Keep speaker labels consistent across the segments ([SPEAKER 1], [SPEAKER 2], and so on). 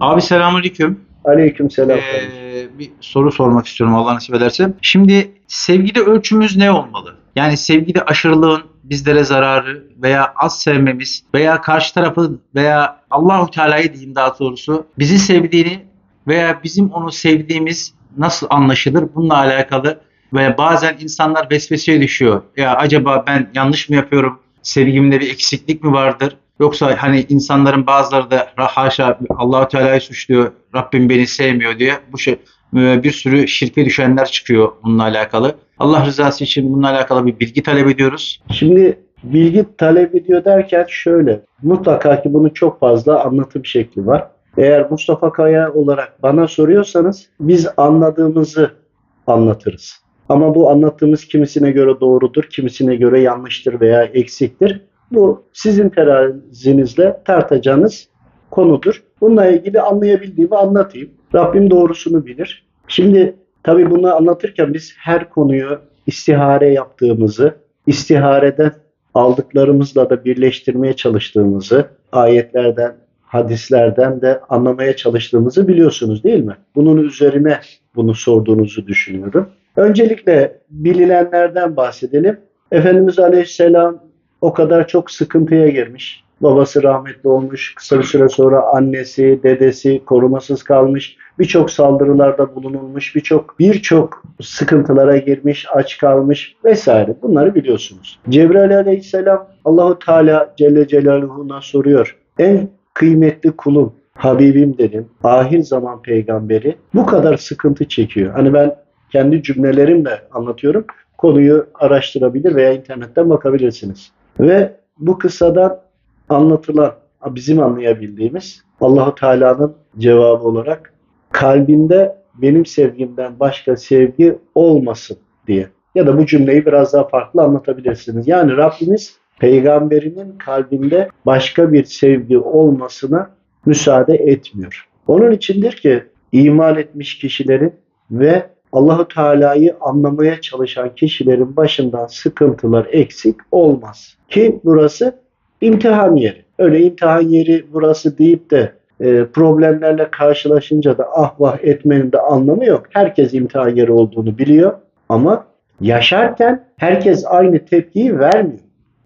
[SPEAKER 1] Abi selamünaleyküm.
[SPEAKER 2] Aleyküm selam.
[SPEAKER 1] Ee, bir soru sormak istiyorum Allah nasip ederse. Şimdi sevgide ölçümüz ne olmalı? Yani sevgide aşırılığın bizlere zararı veya az sevmemiz veya karşı tarafı veya Allahu Teala'yı diyeyim daha doğrusu bizi sevdiğini veya bizim onu sevdiğimiz nasıl anlaşılır? Bununla alakalı ve bazen insanlar vesveseye düşüyor. Ya acaba ben yanlış mı yapıyorum? Sevgimde bir eksiklik mi vardır? Yoksa hani insanların bazıları da haşa Allahu Teala'yı suçluyor. Rabbim beni sevmiyor diye bu şey bir sürü şirke düşenler çıkıyor bununla alakalı. Allah rızası için bununla alakalı bir bilgi talep ediyoruz.
[SPEAKER 2] Şimdi bilgi talep ediyor derken şöyle. Mutlaka ki bunun çok fazla anlatım şekli var. Eğer Mustafa Kaya olarak bana soruyorsanız biz anladığımızı anlatırız. Ama bu anlattığımız kimisine göre doğrudur, kimisine göre yanlıştır veya eksiktir. Bu sizin terazinizle tartacağınız konudur. Bununla ilgili anlayabildiğimi anlatayım. Rabbim doğrusunu bilir. Şimdi tabii bunu anlatırken biz her konuyu istihare yaptığımızı, istihareden aldıklarımızla da birleştirmeye çalıştığımızı, ayetlerden, hadislerden de anlamaya çalıştığımızı biliyorsunuz değil mi? Bunun üzerine bunu sorduğunuzu düşünüyorum. Öncelikle bilinenlerden bahsedelim. Efendimiz Aleyhisselam o kadar çok sıkıntıya girmiş. Babası rahmetli olmuş. Kısa bir süre sonra annesi, dedesi korumasız kalmış. Birçok saldırılarda bulunulmuş. Birçok birçok sıkıntılara girmiş, aç kalmış vesaire. Bunları biliyorsunuz. Cebrail aleyhisselam Allahu Teala Celle Celaluhu'na soruyor. En kıymetli kulum, Habibim dedim. Ahir zaman peygamberi bu kadar sıkıntı çekiyor. Hani ben kendi cümlelerimle anlatıyorum. Konuyu araştırabilir veya internetten bakabilirsiniz. Ve bu kıssadan anlatılan, bizim anlayabildiğimiz Allahu Teala'nın cevabı olarak kalbinde benim sevgimden başka sevgi olmasın diye. Ya da bu cümleyi biraz daha farklı anlatabilirsiniz. Yani Rabbimiz peygamberinin kalbinde başka bir sevgi olmasına müsaade etmiyor. Onun içindir ki iman etmiş kişilerin ve Allahu Teala'yı anlamaya çalışan kişilerin başından sıkıntılar eksik olmaz. Ki burası imtihan yeri. Öyle imtihan yeri burası deyip de e, problemlerle karşılaşınca da ah vah etmenin de anlamı yok. Herkes imtihan yeri olduğunu biliyor ama yaşarken herkes aynı tepkiyi vermiyor.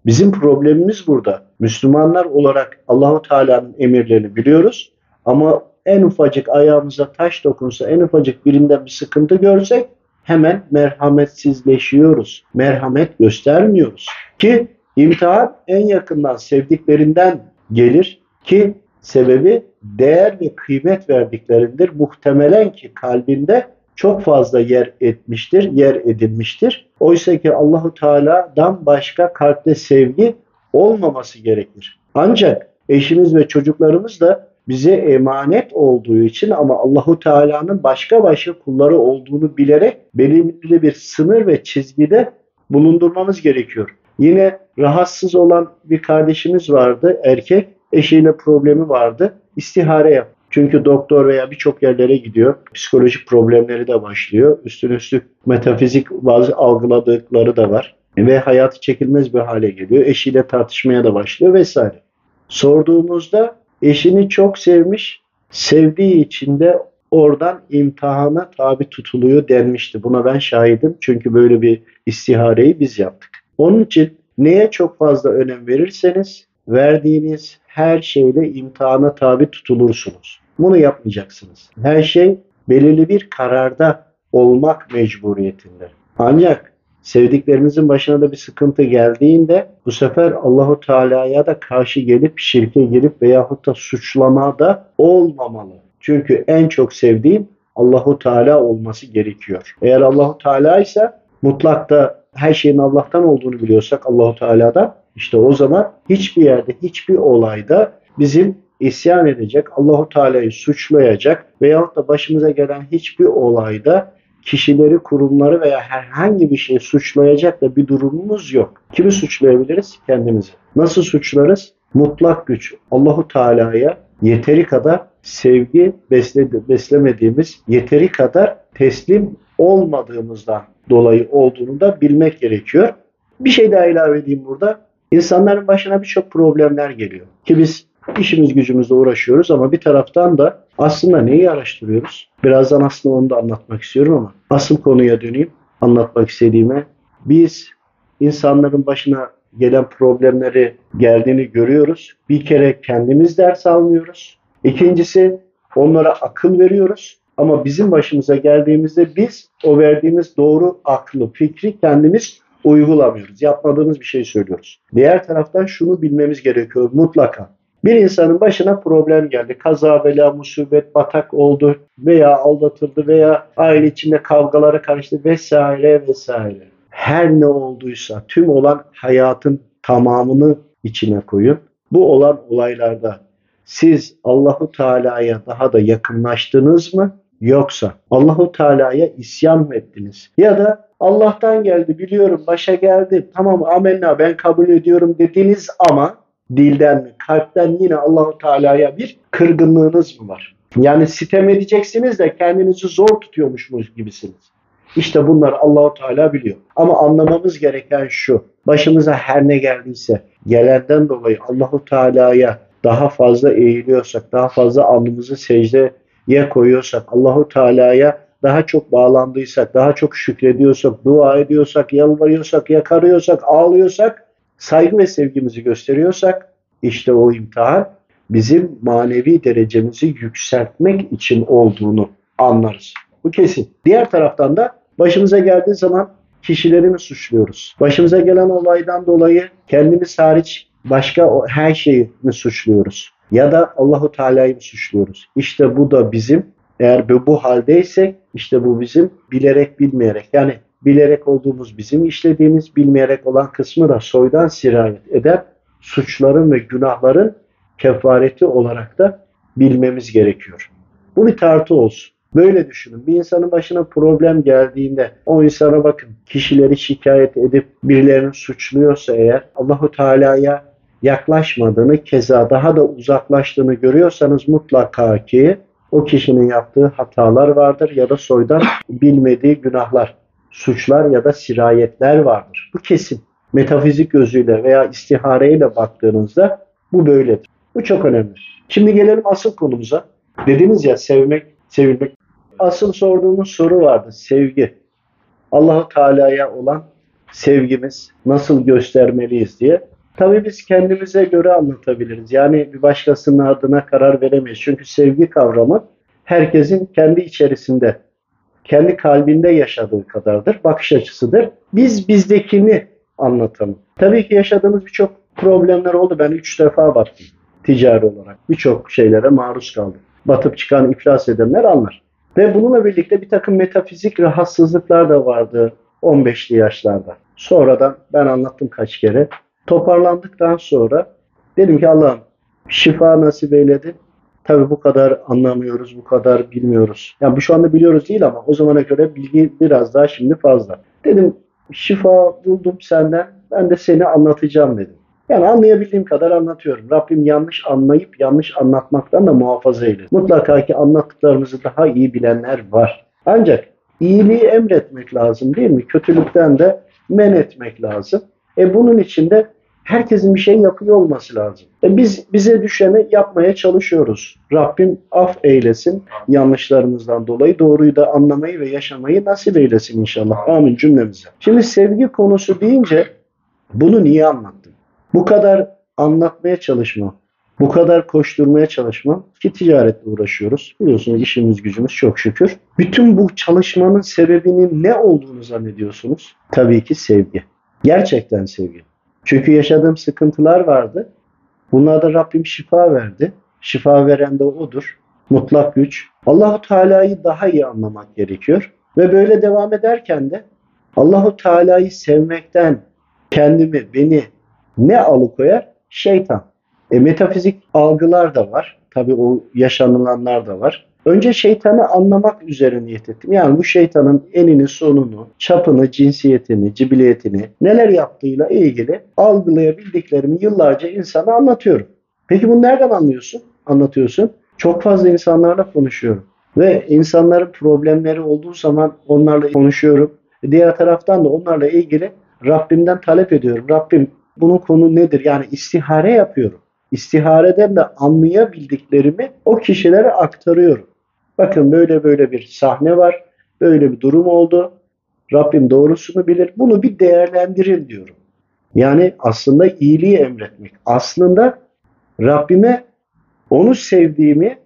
[SPEAKER 2] Bizim problemimiz burada. Müslümanlar olarak Allahu Teala'nın emirlerini biliyoruz ama en ufacık ayağımıza taş dokunsa, en ufacık birinden bir sıkıntı görsek hemen merhametsizleşiyoruz. Merhamet göstermiyoruz. Ki imtihan en yakından sevdiklerinden gelir ki sebebi değer ve kıymet verdiklerindir. Muhtemelen ki kalbinde çok fazla yer etmiştir, yer edinmiştir. Oysa ki Allahu Teala'dan başka kalpte sevgi olmaması gerekir. Ancak eşimiz ve çocuklarımız da bize emanet olduğu için ama Allahu Teala'nın başka başka kulları olduğunu bilerek belirli bir sınır ve çizgide bulundurmamız gerekiyor. Yine rahatsız olan bir kardeşimiz vardı, erkek. Eşiyle problemi vardı. İstihare yap. Çünkü doktor veya birçok yerlere gidiyor. Psikolojik problemleri de başlıyor. Üstüne üstlük metafizik bazı algıladıkları da var. Ve hayatı çekilmez bir hale geliyor. Eşiyle tartışmaya da başlıyor vesaire. Sorduğumuzda eşini çok sevmiş, sevdiği için de oradan imtihana tabi tutuluyor denmişti. Buna ben şahidim çünkü böyle bir istihareyi biz yaptık. Onun için neye çok fazla önem verirseniz verdiğiniz her şeyle imtihana tabi tutulursunuz. Bunu yapmayacaksınız. Her şey belirli bir kararda olmak mecburiyetinde. Ancak sevdiklerinizin başına da bir sıkıntı geldiğinde bu sefer Allahu Teala'ya da karşı gelip şirke girip veyahut da suçlamada olmamalı. Çünkü en çok sevdiğim Allahu Teala olması gerekiyor. Eğer Allahu Teala ise mutlakta her şeyin Allah'tan olduğunu biliyorsak Allahu Teala'dan işte o zaman hiçbir yerde, hiçbir olayda bizim isyan edecek, Allahu Teala'yı suçlayacak veyahut da başımıza gelen hiçbir olayda kişileri, kurumları veya herhangi bir şeyi suçlayacak da bir durumumuz yok. Kimi suçlayabiliriz? Kendimizi. Nasıl suçlarız? Mutlak güç. Allahu Teala'ya yeteri kadar sevgi besledi, beslemediğimiz, yeteri kadar teslim olmadığımızdan dolayı olduğunu da bilmek gerekiyor. Bir şey daha ilave edeyim burada. İnsanların başına birçok problemler geliyor. Ki biz işimiz gücümüzle uğraşıyoruz ama bir taraftan da aslında neyi araştırıyoruz? Birazdan aslında onu da anlatmak istiyorum ama asıl konuya döneyim. Anlatmak istediğime. Biz insanların başına gelen problemleri geldiğini görüyoruz. Bir kere kendimiz ders almıyoruz. İkincisi onlara akıl veriyoruz. Ama bizim başımıza geldiğimizde biz o verdiğimiz doğru aklı, fikri kendimiz uygulamıyoruz. Yapmadığımız bir şey söylüyoruz. Diğer taraftan şunu bilmemiz gerekiyor mutlaka. Bir insanın başına problem geldi. Kaza, bela, musibet, batak oldu veya aldatıldı veya aile içinde kavgalara karıştı vesaire vesaire. Her ne olduysa tüm olan hayatın tamamını içine koyun. Bu olan olaylarda siz Allahu Teala'ya daha da yakınlaştınız mı yoksa Allahu Teala'ya isyan mı ettiniz? Ya da Allah'tan geldi biliyorum başa geldi tamam amenna ben kabul ediyorum dediniz ama dilden mi kalpten yine Allahu Teala'ya bir kırgınlığınız mı var? Yani sitem edeceksiniz de kendinizi zor tutuyormuşsunuz gibisiniz. İşte bunlar Allahu Teala biliyor. Ama anlamamız gereken şu. Başımıza her ne geldiyse gelenden dolayı Allahu Teala'ya daha fazla eğiliyorsak, daha fazla alnımızı secdeye koyuyorsak, Allahu Teala'ya daha çok bağlandıysak, daha çok şükrediyorsak, dua ediyorsak, yalvarıyorsak, yakarıyorsak, ağlıyorsak, saygı ve sevgimizi gösteriyorsak işte o imtihan bizim manevi derecemizi yükseltmek için olduğunu anlarız. Bu kesin. Diğer taraftan da başımıza geldiği zaman kişileri mi suçluyoruz? Başımıza gelen olaydan dolayı kendimiz hariç başka her şeyi mi suçluyoruz? Ya da Allahu Teala'yı mı suçluyoruz? İşte bu da bizim eğer bu, haldeysek işte bu bizim bilerek bilmeyerek yani bilerek olduğumuz bizim işlediğimiz bilmeyerek olan kısmı da soydan sirayet eder. Suçların ve günahların kefareti olarak da bilmemiz gerekiyor. Bu bir tartı olsun. Böyle düşünün. Bir insanın başına problem geldiğinde o insana bakın kişileri şikayet edip birilerini suçluyorsa eğer Allahu Teala'ya yaklaşmadığını keza daha da uzaklaştığını görüyorsanız mutlaka ki o kişinin yaptığı hatalar vardır ya da soydan bilmediği günahlar, suçlar ya da sirayetler vardır. Bu kesin. Metafizik gözüyle veya istihareyle baktığınızda bu böyledir. Bu çok önemli. Şimdi gelelim asıl konumuza. Dediniz ya sevmek, sevilmek. Asıl sorduğumuz soru vardı. Sevgi. Allahu Teala'ya olan sevgimiz nasıl göstermeliyiz diye. Tabii biz kendimize göre anlatabiliriz. Yani bir başkasının adına karar veremeyiz. Çünkü sevgi kavramı herkesin kendi içerisinde, kendi kalbinde yaşadığı kadardır. Bakış açısıdır. Biz bizdekini anlatalım. Tabii ki yaşadığımız birçok problemler oldu. Ben üç defa battım ticari olarak. Birçok şeylere maruz kaldım. Batıp çıkan, iflas edenler anlar. Ve bununla birlikte bir takım metafizik rahatsızlıklar da vardı 15'li yaşlarda. Sonradan ben anlattım kaç kere. Toparlandıktan sonra dedim ki Allah'ım şifa nasip eyledi. Tabii bu kadar anlamıyoruz, bu kadar bilmiyoruz. Yani bu şu anda biliyoruz değil ama o zamana göre bilgi biraz daha şimdi fazla. Dedim şifa buldum senden, ben de seni anlatacağım dedim. Yani anlayabildiğim kadar anlatıyorum. Rabbim yanlış anlayıp yanlış anlatmaktan da muhafaza eylesin. Mutlaka ki anlattıklarımızı daha iyi bilenler var. Ancak iyiliği emretmek lazım değil mi? Kötülükten de men etmek lazım. E bunun için de herkesin bir şey yapıyor olması lazım. E biz bize düşeni yapmaya çalışıyoruz. Rabbim af eylesin yanlışlarımızdan dolayı doğruyu da anlamayı ve yaşamayı nasip eylesin inşallah. Amin cümlemize. Şimdi sevgi konusu deyince bunu niye anlattım? Bu kadar anlatmaya çalışma, bu kadar koşturmaya çalışma ki ticaretle uğraşıyoruz. Biliyorsunuz işimiz gücümüz çok şükür. Bütün bu çalışmanın sebebinin ne olduğunu zannediyorsunuz? Tabii ki sevgi. Gerçekten sevgi. Çünkü yaşadığım sıkıntılar vardı. Bunlarda Rabbim şifa verdi. Şifa veren de odur. Mutlak güç. Allahu Teala'yı daha iyi anlamak gerekiyor. Ve böyle devam ederken de Allahu Teala'yı sevmekten kendimi, beni ne alıkoyar? Şeytan. E, metafizik algılar da var. Tabii o yaşanılanlar da var. Önce şeytanı anlamak üzere niyet ettim. Yani bu şeytanın enini, sonunu, çapını, cinsiyetini, cibiliyetini, neler yaptığıyla ilgili algılayabildiklerimi yıllarca insana anlatıyorum. Peki bunu nereden anlıyorsun? Anlatıyorsun. Çok fazla insanlarla konuşuyorum. Ve insanların problemleri olduğu zaman onlarla konuşuyorum. Diğer taraftan da onlarla ilgili Rabbimden talep ediyorum. Rabbim bunun konu nedir? Yani istihare yapıyorum. istihareden de anlayabildiklerimi o kişilere aktarıyorum. Bakın böyle böyle bir sahne var, böyle bir durum oldu. Rabbim doğrusunu bilir. Bunu bir değerlendirin diyorum. Yani aslında iyiliği emretmek. Aslında Rabbime onu sevdiğimi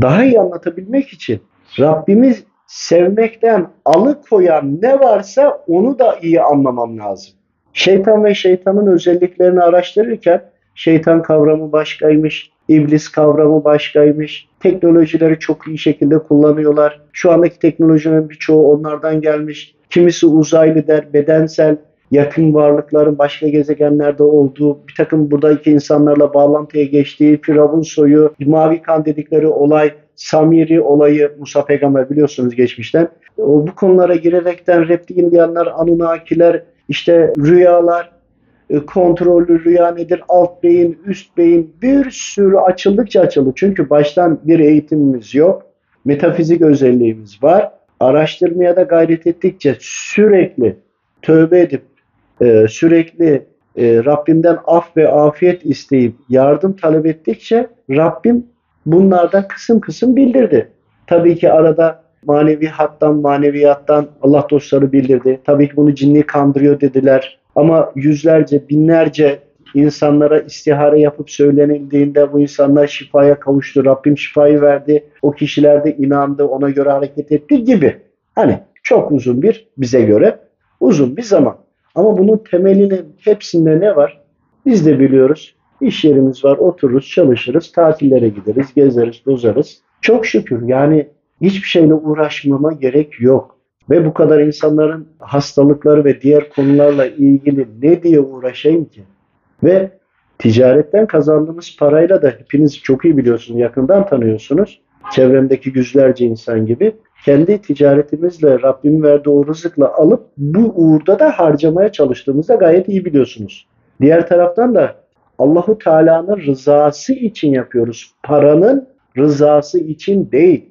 [SPEAKER 2] daha iyi anlatabilmek için Rabbimi sevmekten alıkoyan ne varsa onu da iyi anlamam lazım. Şeytan ve şeytanın özelliklerini araştırırken şeytan kavramı başkaymış, iblis kavramı başkaymış. Teknolojileri çok iyi şekilde kullanıyorlar. Şu andaki teknolojinin birçoğu onlardan gelmiş. Kimisi uzaylı der, bedensel, yakın varlıkların başka gezegenlerde olduğu, bir takım buradaki insanlarla bağlantıya geçtiği, Firavun soyu, mavi kan dedikleri olay, Samiri olayı Musa Peygamber biliyorsunuz geçmişten. O, bu konulara girerekten reptilianlar, Anunnakiler, işte rüyalar, e, kontrollü rüya nedir, alt beyin, üst beyin bir sürü açıldıkça açıldı. Çünkü baştan bir eğitimimiz yok. Metafizik özelliğimiz var. Araştırmaya da gayret ettikçe sürekli tövbe edip e, sürekli e, Rabbimden af ve afiyet isteyip yardım talep ettikçe Rabbim bunlardan kısım kısım bildirdi. Tabii ki arada manevi hattan, maneviyattan Allah dostları bildirdi. Tabii ki bunu cinni kandırıyor dediler. Ama yüzlerce, binlerce insanlara istihare yapıp söylenildiğinde bu insanlar şifaya kavuştu. Rabbim şifayı verdi. O kişiler de inandı, ona göre hareket etti gibi. Hani çok uzun bir bize göre uzun bir zaman. Ama bunun temelinin hepsinde ne var? Biz de biliyoruz. İş yerimiz var, otururuz, çalışırız, tatillere gideriz, gezeriz, dozarız. Çok şükür yani hiçbir şeyle uğraşmama gerek yok. Ve bu kadar insanların hastalıkları ve diğer konularla ilgili ne diye uğraşayım ki? Ve ticaretten kazandığımız parayla da hepiniz çok iyi biliyorsunuz, yakından tanıyorsunuz. Çevremdeki yüzlerce insan gibi kendi ticaretimizle Rabbim verdiği o rızıkla alıp bu uğurda da harcamaya çalıştığımızda gayet iyi biliyorsunuz. Diğer taraftan da Allahu Teala'nın rızası için yapıyoruz. Paranın rızası için değil.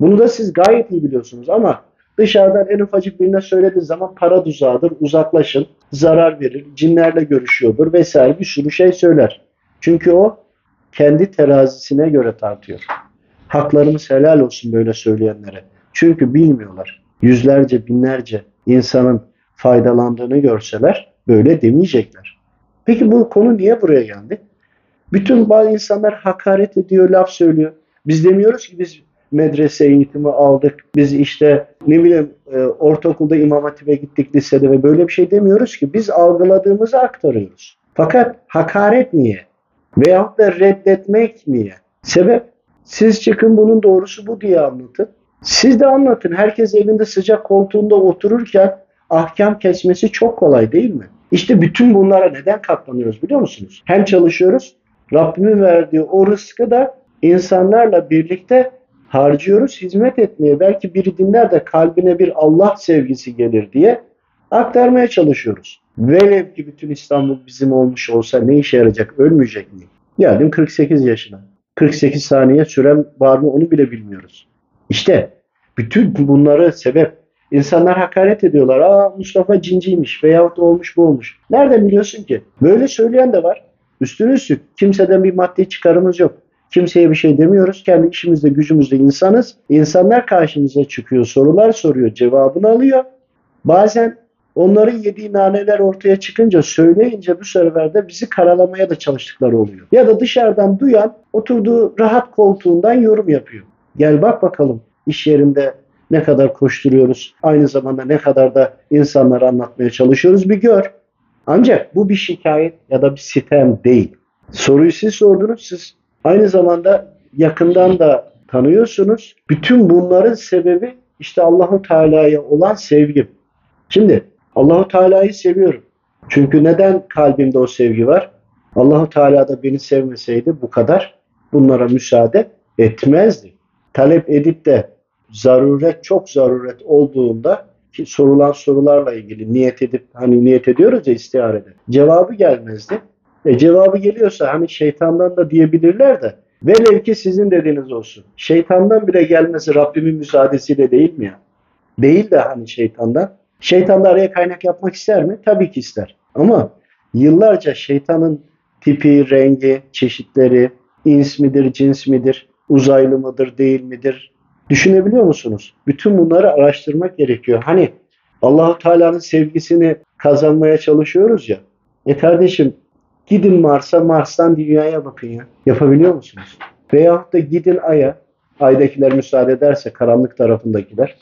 [SPEAKER 2] Bunu da siz gayet iyi biliyorsunuz ama dışarıdan en ufacık birine söylediği zaman para tuzağıdır, uzaklaşın, zarar verir, cinlerle görüşüyordur vesaire bir sürü şey söyler. Çünkü o kendi terazisine göre tartıyor. Haklarımız helal olsun böyle söyleyenlere. Çünkü bilmiyorlar. Yüzlerce, binlerce insanın faydalandığını görseler böyle demeyecekler. Peki bu konu niye buraya geldi? Bütün bazı insanlar hakaret ediyor, laf söylüyor. Biz demiyoruz ki biz medrese eğitimi aldık. Biz işte ne bileyim e, ortaokulda imam hatibe gittik lisede ve böyle bir şey demiyoruz ki. Biz algıladığımızı aktarıyoruz. Fakat hakaret niye? Veyahut da reddetmek niye? Sebep siz çıkın bunun doğrusu bu diye anlatın. Siz de anlatın. Herkes evinde sıcak koltuğunda otururken ahkam kesmesi çok kolay değil mi? İşte bütün bunlara neden katlanıyoruz biliyor musunuz? Hem çalışıyoruz, Rabbimin verdiği o rızkı da insanlarla birlikte harcıyoruz hizmet etmeye. Belki biri dinler de kalbine bir Allah sevgisi gelir diye aktarmaya çalışıyoruz. Velev ki bütün İstanbul bizim olmuş olsa ne işe yarayacak? Ölmeyecek mi? Geldim 48 yaşına. 48 saniye süren var mı onu bile bilmiyoruz. İşte bütün bunları sebep insanlar hakaret ediyorlar. Aa Mustafa cinciymiş veyahut olmuş bu olmuş. Nereden biliyorsun ki? Böyle söyleyen de var. Üstüne üstlük kimseden bir maddi çıkarımız yok. Kimseye bir şey demiyoruz. Kendi işimizde gücümüzde insanız. İnsanlar karşımıza çıkıyor, sorular soruyor, cevabını alıyor. Bazen onların yediği naneler ortaya çıkınca, söyleyince bu sefer bizi karalamaya da çalıştıkları oluyor. Ya da dışarıdan duyan oturduğu rahat koltuğundan yorum yapıyor. Gel bak bakalım iş yerinde ne kadar koşturuyoruz. Aynı zamanda ne kadar da insanlara anlatmaya çalışıyoruz bir gör. Ancak bu bir şikayet ya da bir sitem değil. Soruyu siz sordunuz. Siz aynı zamanda yakından da tanıyorsunuz. Bütün bunların sebebi işte Allahu Teala'ya olan sevgim. Şimdi Allahu Teala'yı seviyorum. Çünkü neden kalbimde o sevgi var? Allahu Teala da beni sevmeseydi bu kadar bunlara müsaade etmezdi. Talep edip de zaruret çok zaruret olduğunda ki sorulan sorularla ilgili niyet edip hani niyet ediyoruz ya istiharede. Cevabı gelmezdi. E cevabı geliyorsa hani şeytandan da diyebilirler de velev ki sizin dediğiniz olsun. Şeytandan bile gelmesi Rabbimin müsaadesiyle değil mi ya? Değil de hani şeytandan. Şeytan da araya kaynak yapmak ister mi? Tabii ki ister. Ama yıllarca şeytanın tipi, rengi, çeşitleri, ins midir, cins midir, uzaylı mıdır, değil midir? Düşünebiliyor musunuz? Bütün bunları araştırmak gerekiyor. Hani Allahu Teala'nın sevgisini kazanmaya çalışıyoruz ya. E kardeşim gidin Mars'a, Mars'tan dünyaya bakın ya. Yapabiliyor musunuz? Veyahut da gidin Ay'a, Ay'dakiler müsaade ederse karanlık tarafındakiler.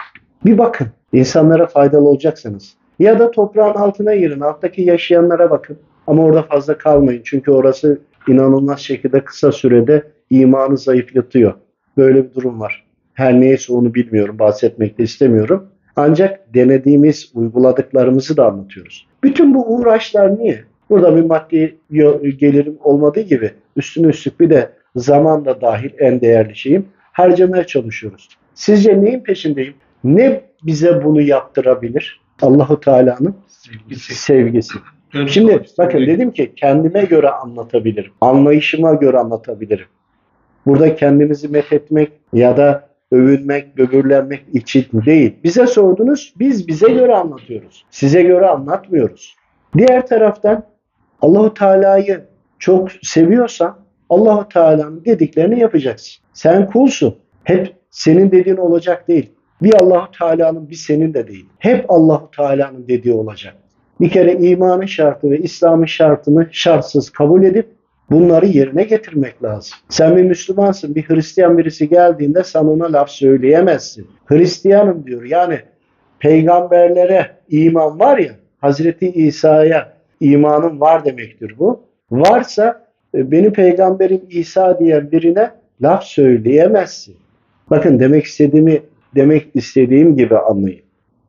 [SPEAKER 2] Bir bakın. insanlara faydalı olacaksınız. Ya da toprağın altına girin. Alttaki yaşayanlara bakın. Ama orada fazla kalmayın. Çünkü orası inanılmaz şekilde kısa sürede imanı zayıflatıyor. Böyle bir durum var. Her neyse onu bilmiyorum. Bahsetmek de istemiyorum. Ancak denediğimiz, uyguladıklarımızı da anlatıyoruz. Bütün bu uğraşlar niye? Burada bir maddi gelirim olmadığı gibi üstüne üstlük bir de zaman da dahil en değerli şeyim harcamaya çalışıyoruz. Sizce neyin peşindeyim? Ne bize bunu yaptırabilir? Allahu Teala'nın sevgisi. Şimdi bakın dedim ki kendime göre anlatabilirim. Anlayışıma göre anlatabilirim. Burada kendimizi methetmek ya da övünmek, böbürlenmek için değil. Bize sordunuz, biz bize göre anlatıyoruz. Size göre anlatmıyoruz. Diğer taraftan Allahu Teala'yı çok seviyorsan Allahu Teala'nın dediklerini yapacaksın. Sen kulsun. Hep senin dediğin olacak değil. Bir Allahu Teala'nın bir senin de değil. Hep Allahu Teala'nın dediği olacak. Bir kere imanın şartı ve İslam'ın şartını şartsız kabul edip bunları yerine getirmek lazım. Sen bir Müslümansın, bir Hristiyan birisi geldiğinde sen ona laf söyleyemezsin. Hristiyanım diyor. Yani peygamberlere iman var ya, Hazreti İsa'ya imanın var demektir bu. Varsa e, beni peygamberim İsa diyen birine laf söyleyemezsin. Bakın demek istediğimi demek istediğim gibi anlayın.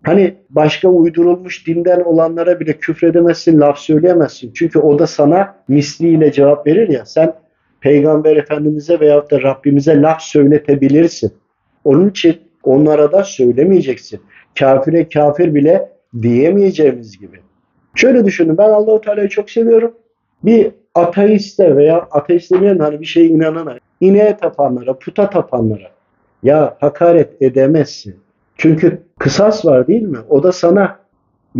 [SPEAKER 2] Hani başka uydurulmuş dinden olanlara bile küfredemezsin, laf söyleyemezsin. Çünkü o da sana misliyle cevap verir ya. Sen Peygamber Efendimiz'e veyahut da Rabbimize laf söyletebilirsin. Onun için onlara da söylemeyeceksin. Kafire kafir bile diyemeyeceğimiz gibi. Şöyle düşünün ben Allahu Teala'yı çok seviyorum. Bir ateiste veya ateist demeyelim hani bir şeye inanana, ineğe tapanlara, puta tapanlara ya hakaret edemezsin. Çünkü kısas var değil mi? O da sana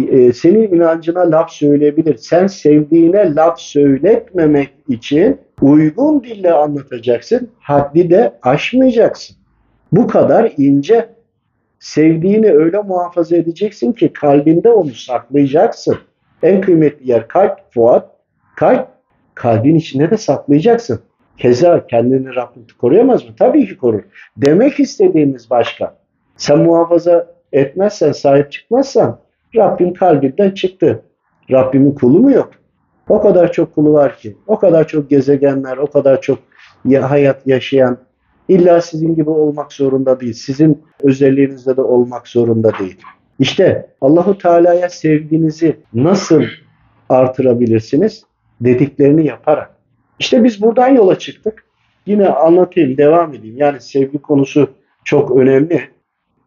[SPEAKER 2] e, senin inancına laf söyleyebilir. Sen sevdiğine laf söyletmemek için uygun dille anlatacaksın. Haddi de aşmayacaksın. Bu kadar ince. Sevdiğini öyle muhafaza edeceksin ki kalbinde onu saklayacaksın. En kıymetli yer kalp, fuat. Kalp, kalbin içinde de saklayacaksın. Keza kendini Rabbim koruyamaz mı? Tabii ki korur. Demek istediğimiz başka. Sen muhafaza etmezsen, sahip çıkmazsan Rabbim kalbinden çıktı. Rabbimin kulu mu yok? O kadar çok kulu var ki. O kadar çok gezegenler, o kadar çok ya- hayat yaşayan. İlla sizin gibi olmak zorunda değil. Sizin özelliğinizde de olmak zorunda değil. İşte Allahu Teala'ya sevginizi nasıl artırabilirsiniz? Dediklerini yaparak. İşte biz buradan yola çıktık. Yine anlatayım, devam edeyim. Yani sevgi konusu çok önemli.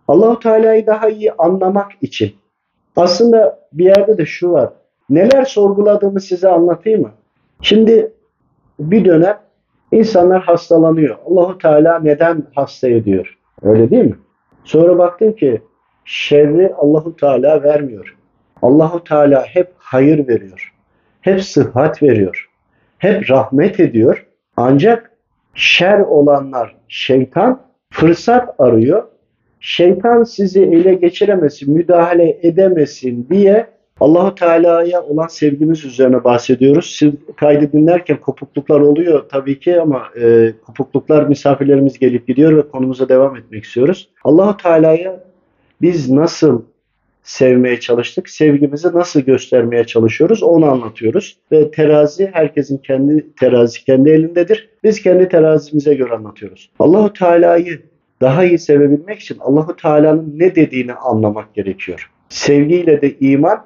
[SPEAKER 2] Allahu Teala'yı daha iyi anlamak için aslında bir yerde de şu var. Neler sorguladığımı size anlatayım mı? Şimdi bir dönem insanlar hastalanıyor. Allahu Teala neden hasta ediyor? Öyle değil mi? Sonra baktım ki şerri Allahu Teala vermiyor. Allahu Teala hep hayır veriyor. Hep sıhhat veriyor. Hep rahmet ediyor. Ancak şer olanlar şeytan fırsat arıyor şeytan sizi ele geçiremesin, müdahale edemesin diye Allahu Teala'ya olan sevgimiz üzerine bahsediyoruz. Siz kaydı dinlerken kopukluklar oluyor tabii ki ama e, kopukluklar misafirlerimiz gelip gidiyor ve konumuza devam etmek istiyoruz. Allahu Teala'ya biz nasıl sevmeye çalıştık, sevgimizi nasıl göstermeye çalışıyoruz onu anlatıyoruz. Ve terazi herkesin kendi terazisi kendi elindedir. Biz kendi terazimize göre anlatıyoruz. Allahu Teala'yı daha iyi sevebilmek için Allahu Teala'nın ne dediğini anlamak gerekiyor. Sevgiyle de iman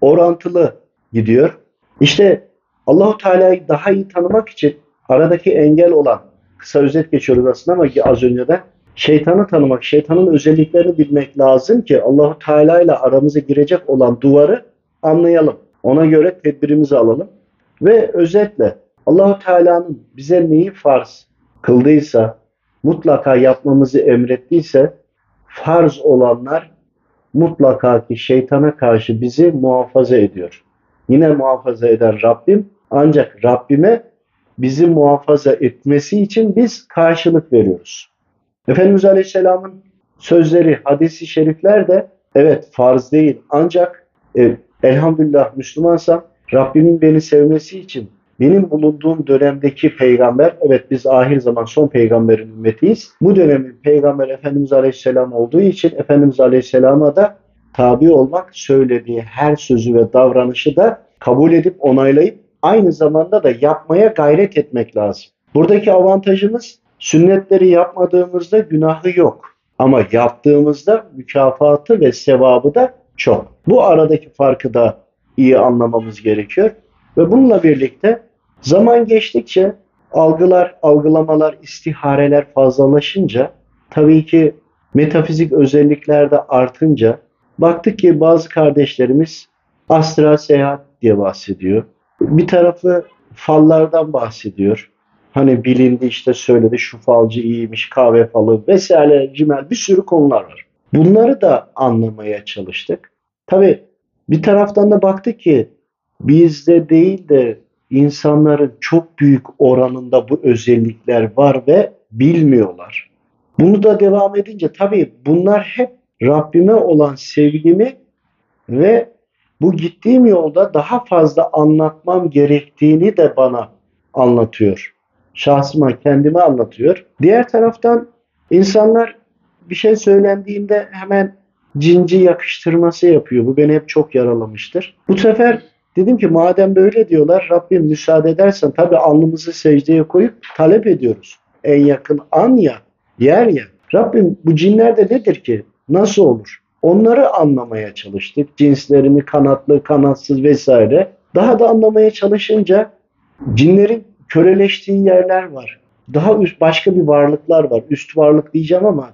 [SPEAKER 2] orantılı gidiyor. İşte Allahu Teala'yı daha iyi tanımak için aradaki engel olan kısa özet geçiyoruz aslında ama az önce de şeytanı tanımak, şeytanın özelliklerini bilmek lazım ki Allahu Teala ile aramıza girecek olan duvarı anlayalım. Ona göre tedbirimizi alalım. Ve özetle Allahu Teala'nın bize neyi farz kıldıysa, mutlaka yapmamızı emrettiyse farz olanlar mutlaka ki şeytana karşı bizi muhafaza ediyor. Yine muhafaza eden Rabbim Ancak Rabbime bizi muhafaza etmesi için biz karşılık veriyoruz. Efendimiz Aleyhisselam'ın sözleri, hadisi şerifler de evet farz değil ancak e, elhamdülillah Müslümansam Rabbimin beni sevmesi için benim bulunduğum dönemdeki peygamber, evet biz ahir zaman son peygamberin ümmetiyiz. Bu dönemin peygamber Efendimiz Aleyhisselam olduğu için Efendimiz Aleyhisselam'a da tabi olmak, söylediği her sözü ve davranışı da kabul edip onaylayıp aynı zamanda da yapmaya gayret etmek lazım. Buradaki avantajımız sünnetleri yapmadığımızda günahı yok. Ama yaptığımızda mükafatı ve sevabı da çok. Bu aradaki farkı da iyi anlamamız gerekiyor. Ve bununla birlikte zaman geçtikçe algılar, algılamalar, istihareler fazlalaşınca tabii ki metafizik özellikler de artınca baktık ki bazı kardeşlerimiz astral seyahat diye bahsediyor. Bir tarafı fallardan bahsediyor. Hani bilindi işte söyledi şu falcı iyiymiş, kahve falı vesaire cimel bir sürü konular var. Bunları da anlamaya çalıştık. Tabii bir taraftan da baktık ki bizde değil de insanların çok büyük oranında bu özellikler var ve bilmiyorlar. Bunu da devam edince tabii bunlar hep Rabbime olan sevgimi ve bu gittiğim yolda daha fazla anlatmam gerektiğini de bana anlatıyor. Şahsıma kendime anlatıyor. Diğer taraftan insanlar bir şey söylendiğinde hemen cinci yakıştırması yapıyor. Bu beni hep çok yaralamıştır. Bu sefer dedim ki madem böyle diyorlar Rabbim müsaade edersen tabi alnımızı secdeye koyup talep ediyoruz. En yakın an ya, yer ya. Rabbim bu cinler de nedir ki? Nasıl olur? Onları anlamaya çalıştık. Cinslerini kanatlı, kanatsız vesaire. Daha da anlamaya çalışınca cinlerin köreleştiği yerler var. Daha üst başka bir varlıklar var. Üst varlık diyeceğim ama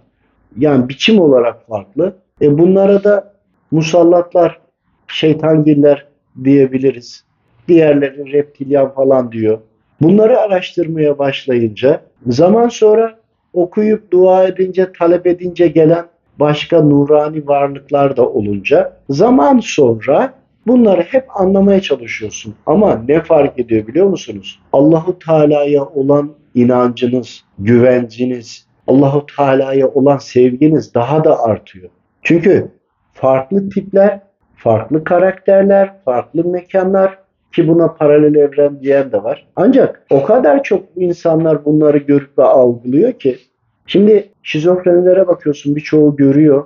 [SPEAKER 2] yani biçim olarak farklı. E bunlara da musallatlar, şeytangiller diyebiliriz. Diğerleri reptilyan falan diyor. Bunları araştırmaya başlayınca zaman sonra okuyup dua edince, talep edince gelen başka nurani varlıklar da olunca zaman sonra bunları hep anlamaya çalışıyorsun. Ama ne fark ediyor biliyor musunuz? Allahu Teala'ya olan inancınız, güvenciniz, Allahu Teala'ya olan sevginiz daha da artıyor. Çünkü farklı tipler, farklı karakterler, farklı mekanlar ki buna paralel evren diyen de var. Ancak o kadar çok insanlar bunları görüp ve algılıyor ki şimdi şizofrenilere bakıyorsun birçoğu görüyor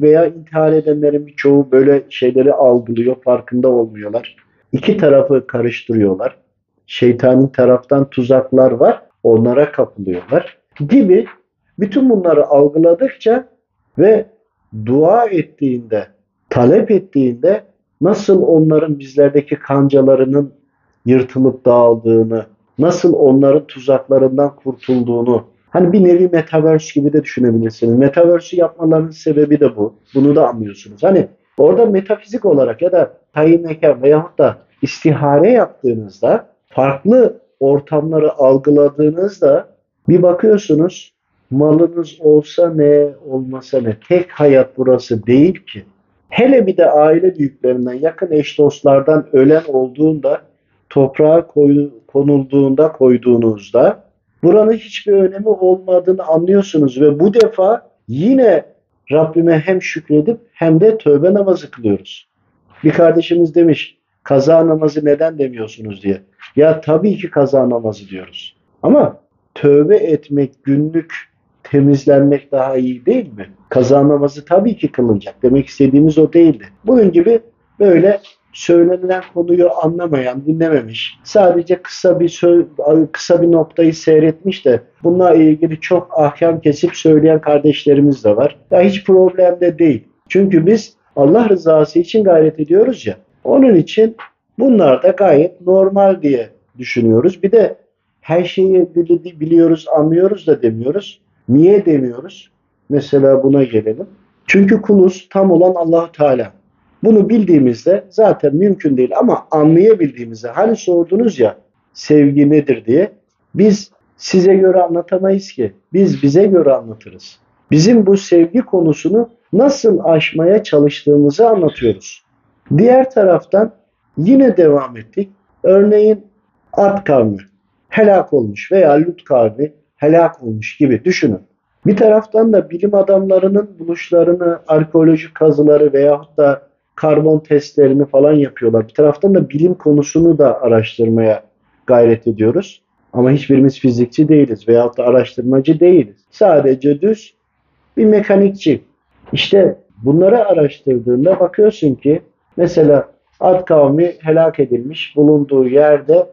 [SPEAKER 2] veya intihar edenlerin birçoğu böyle şeyleri algılıyor, farkında olmuyorlar. İki tarafı karıştırıyorlar. Şeytani taraftan tuzaklar var, onlara kapılıyorlar gibi bütün bunları algıladıkça ve dua ettiğinde, talep ettiğinde nasıl onların bizlerdeki kancalarının yırtılıp dağıldığını, nasıl onların tuzaklarından kurtulduğunu, hani bir nevi metaverse gibi de düşünebilirsiniz. Metaverse'ü yapmalarının sebebi de bu. Bunu da anlıyorsunuz. Hani orada metafizik olarak ya da tayin mekan veyahut da istihare yaptığınızda farklı ortamları algıladığınızda bir bakıyorsunuz malınız olsa ne, olmasa ne. Tek hayat burası değil ki. Hele bir de aile büyüklerinden, yakın eş dostlardan ölen olduğunda, toprağa koy, konulduğunda, koyduğunuzda buranın hiçbir önemi olmadığını anlıyorsunuz ve bu defa yine Rabbime hem şükredip hem de tövbe namazı kılıyoruz. Bir kardeşimiz demiş, kaza namazı neden demiyorsunuz diye. Ya tabii ki kaza namazı diyoruz. Ama tövbe etmek günlük temizlenmek daha iyi değil mi? Kaza namazı tabii ki kılınacak. Demek istediğimiz o değildi. Bunun gibi böyle söylenilen konuyu anlamayan, dinlememiş, sadece kısa bir kısa bir noktayı seyretmiş de bununla ilgili çok ahkam kesip söyleyen kardeşlerimiz de var. Ya hiç problem de değil. Çünkü biz Allah rızası için gayret ediyoruz ya. Onun için bunlar da gayet normal diye düşünüyoruz. Bir de her şeyi biliyoruz, anlıyoruz da demiyoruz. Niye demiyoruz? Mesela buna gelelim. Çünkü kuluz tam olan Allahu Teala. Bunu bildiğimizde zaten mümkün değil ama anlayabildiğimizde hani sordunuz ya sevgi nedir diye biz size göre anlatamayız ki. Biz bize göre anlatırız. Bizim bu sevgi konusunu nasıl aşmaya çalıştığımızı anlatıyoruz. Diğer taraftan yine devam ettik. Örneğin Ad kavmi helak olmuş veya Lut kavmi helak olmuş gibi düşünün. Bir taraftan da bilim adamlarının buluşlarını, arkeolojik kazıları veyahut da karbon testlerini falan yapıyorlar. Bir taraftan da bilim konusunu da araştırmaya gayret ediyoruz. Ama hiçbirimiz fizikçi değiliz veyahut da araştırmacı değiliz. Sadece düz bir mekanikçi. İşte bunları araştırdığında bakıyorsun ki mesela Ad kavmi helak edilmiş bulunduğu yerde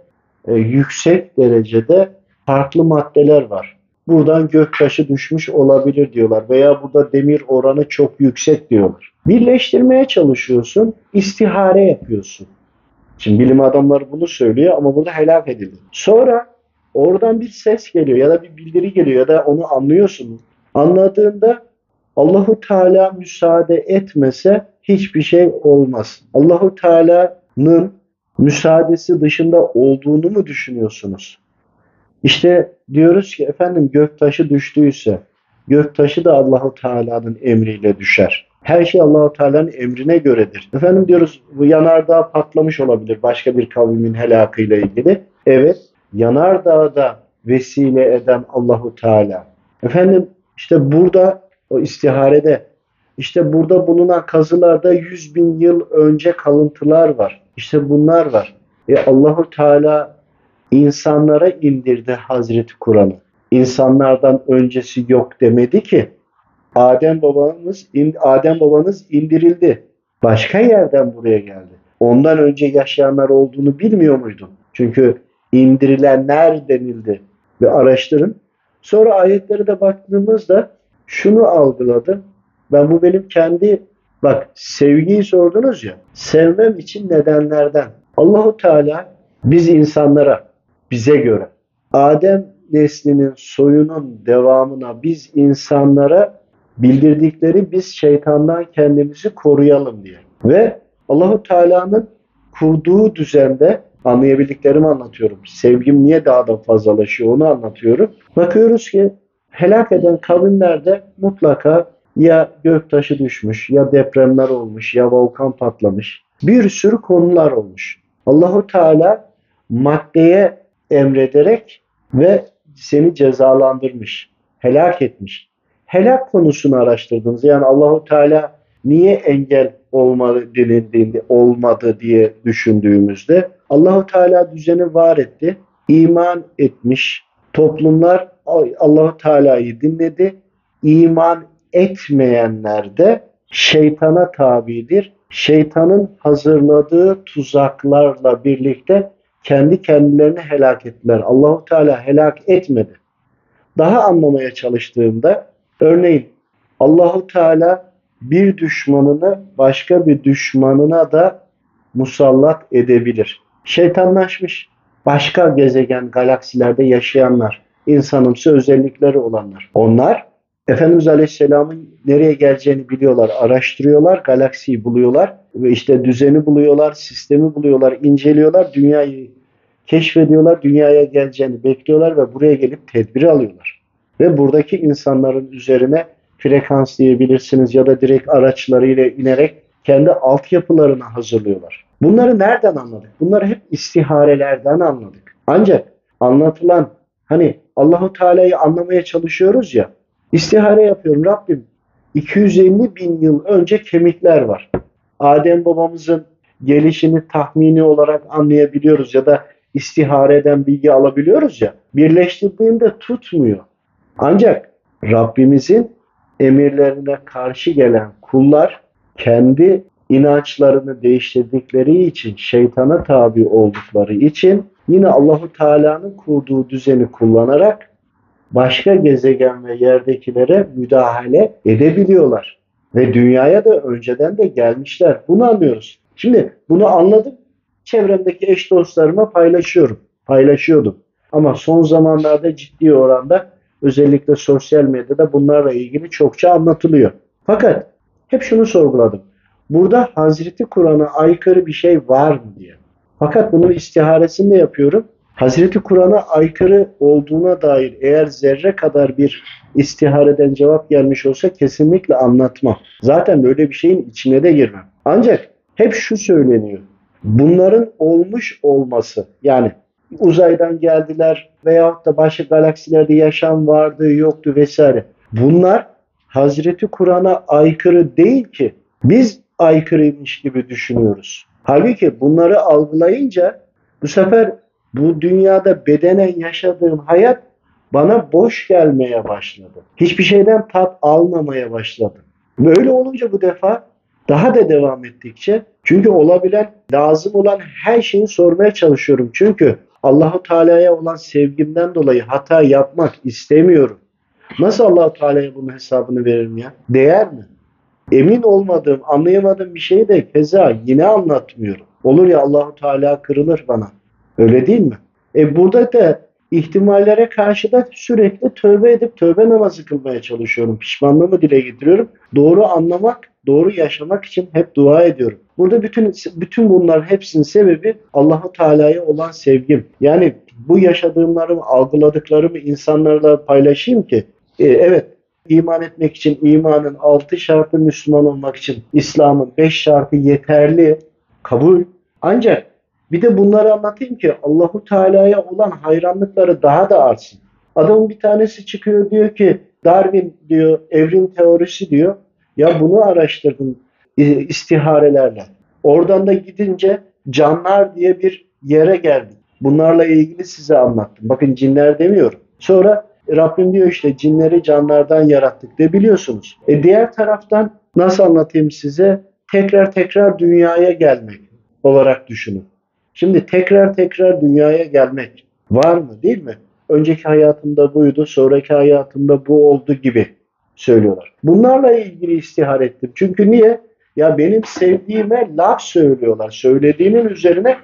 [SPEAKER 2] e, yüksek derecede farklı maddeler var. Buradan göktaşı düşmüş olabilir diyorlar veya burada demir oranı çok yüksek diyorlar. Birleştirmeye çalışıyorsun, istihare yapıyorsun. Şimdi bilim adamları bunu söylüyor ama burada helak edildi. Sonra oradan bir ses geliyor ya da bir bildiri geliyor ya da onu anlıyorsun. Anladığında Allahu Teala müsaade etmese hiçbir şey olmaz. Allahu Teala'nın müsaadesi dışında olduğunu mu düşünüyorsunuz? İşte diyoruz ki efendim göktaşı düştüyse göktaşı da Allahu Teala'nın emriyle düşer. Her şey Allahu Teala'nın emrine göredir. Efendim diyoruz bu yanardağ patlamış olabilir başka bir kavmin helakıyla ilgili. Evet, yanardağda vesile eden Allahu Teala. Efendim işte burada o istiharede işte burada bulunan kazılarda 100 bin yıl önce kalıntılar var. İşte bunlar var. E Allahu Teala insanlara indirdi Hazreti Kur'an'ı. İnsanlardan öncesi yok demedi ki. Adem babanız Adem babanız indirildi. Başka yerden buraya geldi. Ondan önce yaşayanlar olduğunu bilmiyor muydun? Çünkü indirilenler denildi. Ve araştırın. Sonra ayetlere de baktığımızda şunu algıladım. Ben bu benim kendi bak sevgiyi sordunuz ya. Sevmem için nedenlerden. Allahu Teala biz insanlara bize göre Adem neslinin soyunun devamına biz insanlara bildirdikleri biz şeytandan kendimizi koruyalım diye. Ve Allahu Teala'nın kurduğu düzende anlayabildiklerimi anlatıyorum. Sevgim niye daha da fazlalaşıyor onu anlatıyorum. Bakıyoruz ki helak eden kavimlerde mutlaka ya göktaşı düşmüş, ya depremler olmuş, ya volkan patlamış. Bir sürü konular olmuş. Allahu Teala maddeye emrederek ve seni cezalandırmış, helak etmiş. Helak konusunu araştırdınız. Yani Allahu Teala niye engel olmadı denildiğinde olmadı diye düşündüğümüzde Allahu Teala düzeni var etti. iman etmiş toplumlar Allahu Teala'yı dinledi. İman etmeyenler de şeytana tabidir. Şeytanın hazırladığı tuzaklarla birlikte kendi kendilerini helak ettiler. Allahu Teala helak etmedi. Daha anlamaya çalıştığımda örneğin Allahu Teala bir düşmanını başka bir düşmanına da musallat edebilir. Şeytanlaşmış başka gezegen, galaksilerde yaşayanlar, insanımsı özellikleri olanlar. Onlar Efendimiz Aleyhisselam'ın nereye geleceğini biliyorlar, araştırıyorlar, galaksiyi buluyorlar ve işte düzeni buluyorlar, sistemi buluyorlar, inceliyorlar, dünyayı keşfediyorlar, dünyaya geleceğini bekliyorlar ve buraya gelip tedbiri alıyorlar. Ve buradaki insanların üzerine frekans diyebilirsiniz ya da direkt araçlarıyla inerek kendi altyapılarını hazırlıyorlar. Bunları nereden anladık? Bunları hep istiharelerden anladık. Ancak anlatılan hani Allahu Teala'yı anlamaya çalışıyoruz ya İstihare yapıyorum Rabbim. 250 bin yıl önce kemikler var. Adem babamızın gelişini tahmini olarak anlayabiliyoruz ya da istihareden bilgi alabiliyoruz ya. Birleştirdiğinde tutmuyor. Ancak Rabbimizin emirlerine karşı gelen kullar kendi inançlarını değiştirdikleri için, şeytana tabi oldukları için yine Allahu Teala'nın kurduğu düzeni kullanarak başka gezegen ve yerdekilere müdahale edebiliyorlar. Ve dünyaya da önceden de gelmişler. Bunu anlıyoruz. Şimdi bunu anladım. Çevremdeki eş dostlarıma paylaşıyorum. Paylaşıyordum. Ama son zamanlarda ciddi oranda özellikle sosyal medyada bunlarla ilgili çokça anlatılıyor. Fakat hep şunu sorguladım. Burada Hazreti Kur'an'a aykırı bir şey var mı diye. Fakat bunun istiharesini de yapıyorum. Hazreti Kur'an'a aykırı olduğuna dair eğer zerre kadar bir istihareden cevap gelmiş olsa kesinlikle anlatmam. Zaten böyle bir şeyin içine de girmem. Ancak hep şu söyleniyor. Bunların olmuş olması yani uzaydan geldiler veyahut da başka galaksilerde yaşam vardı yoktu vesaire. Bunlar Hazreti Kur'an'a aykırı değil ki. Biz aykırıymış gibi düşünüyoruz. Halbuki bunları algılayınca bu sefer bu dünyada bedenen yaşadığım hayat bana boş gelmeye başladı. Hiçbir şeyden tat almamaya başladım. Böyle olunca bu defa daha da devam ettikçe çünkü olabilen, lazım olan her şeyi sormaya çalışıyorum. Çünkü Allahu Teala'ya olan sevgimden dolayı hata yapmak istemiyorum. Nasıl Allahu Teala'ya bunun hesabını veririm ya? Değer mi? Emin olmadığım, anlayamadığım bir şeyi de keza yine anlatmıyorum. Olur ya Allahu Teala kırılır bana. Öyle değil mi? E burada da ihtimallere karşı da sürekli tövbe edip tövbe namazı kılmaya çalışıyorum. Pişmanlığımı dile getiriyorum. Doğru anlamak, doğru yaşamak için hep dua ediyorum. Burada bütün bütün bunların hepsinin sebebi Allahu Teala'ya olan sevgim. Yani bu yaşadığımlarımı, algıladıklarımı insanlarla paylaşayım ki e, evet iman etmek için imanın altı şartı Müslüman olmak için İslam'ın beş şartı yeterli kabul. Ancak bir de bunları anlatayım ki Allahu Teala'ya olan hayranlıkları daha da artsın. Adamın bir tanesi çıkıyor diyor ki Darwin diyor evrim teorisi diyor. Ya bunu araştırdım istiharelerle. Oradan da gidince canlar diye bir yere geldim. Bunlarla ilgili size anlattım. Bakın cinler demiyorum. Sonra Rabbim diyor işte cinleri canlardan yarattık de biliyorsunuz. E diğer taraftan nasıl anlatayım size? Tekrar tekrar dünyaya gelmek olarak düşünün. Şimdi tekrar tekrar dünyaya gelmek var mı değil mi? Önceki hayatımda buydu, sonraki hayatımda bu oldu gibi söylüyorlar. Bunlarla ilgili istihar ettim. Çünkü niye? Ya benim sevdiğime laf söylüyorlar. Söylediğinin üzerine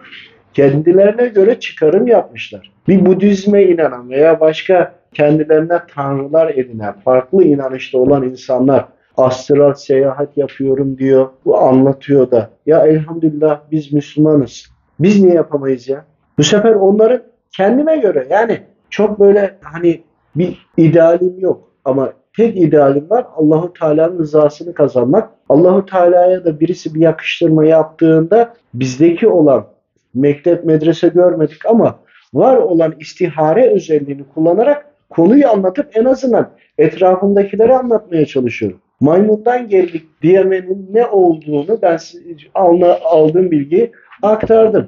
[SPEAKER 2] kendilerine göre çıkarım yapmışlar. Bir Budizme inanan veya başka kendilerine tanrılar edinen, farklı inanışta olan insanlar astral seyahat yapıyorum diyor. Bu anlatıyor da. Ya elhamdülillah biz Müslümanız. Biz niye yapamayız ya? Bu sefer onların kendime göre yani çok böyle hani bir idealim yok ama tek idealim var Allahu Teala'nın rızasını kazanmak. Allahu Teala'ya da birisi bir yakıştırma yaptığında bizdeki olan mektep medrese görmedik ama var olan istihare özelliğini kullanarak konuyu anlatıp en azından etrafındakilere anlatmaya çalışıyorum. Maymundan geldik diyemenin ne olduğunu ben aldığım bilgiyi aktardım.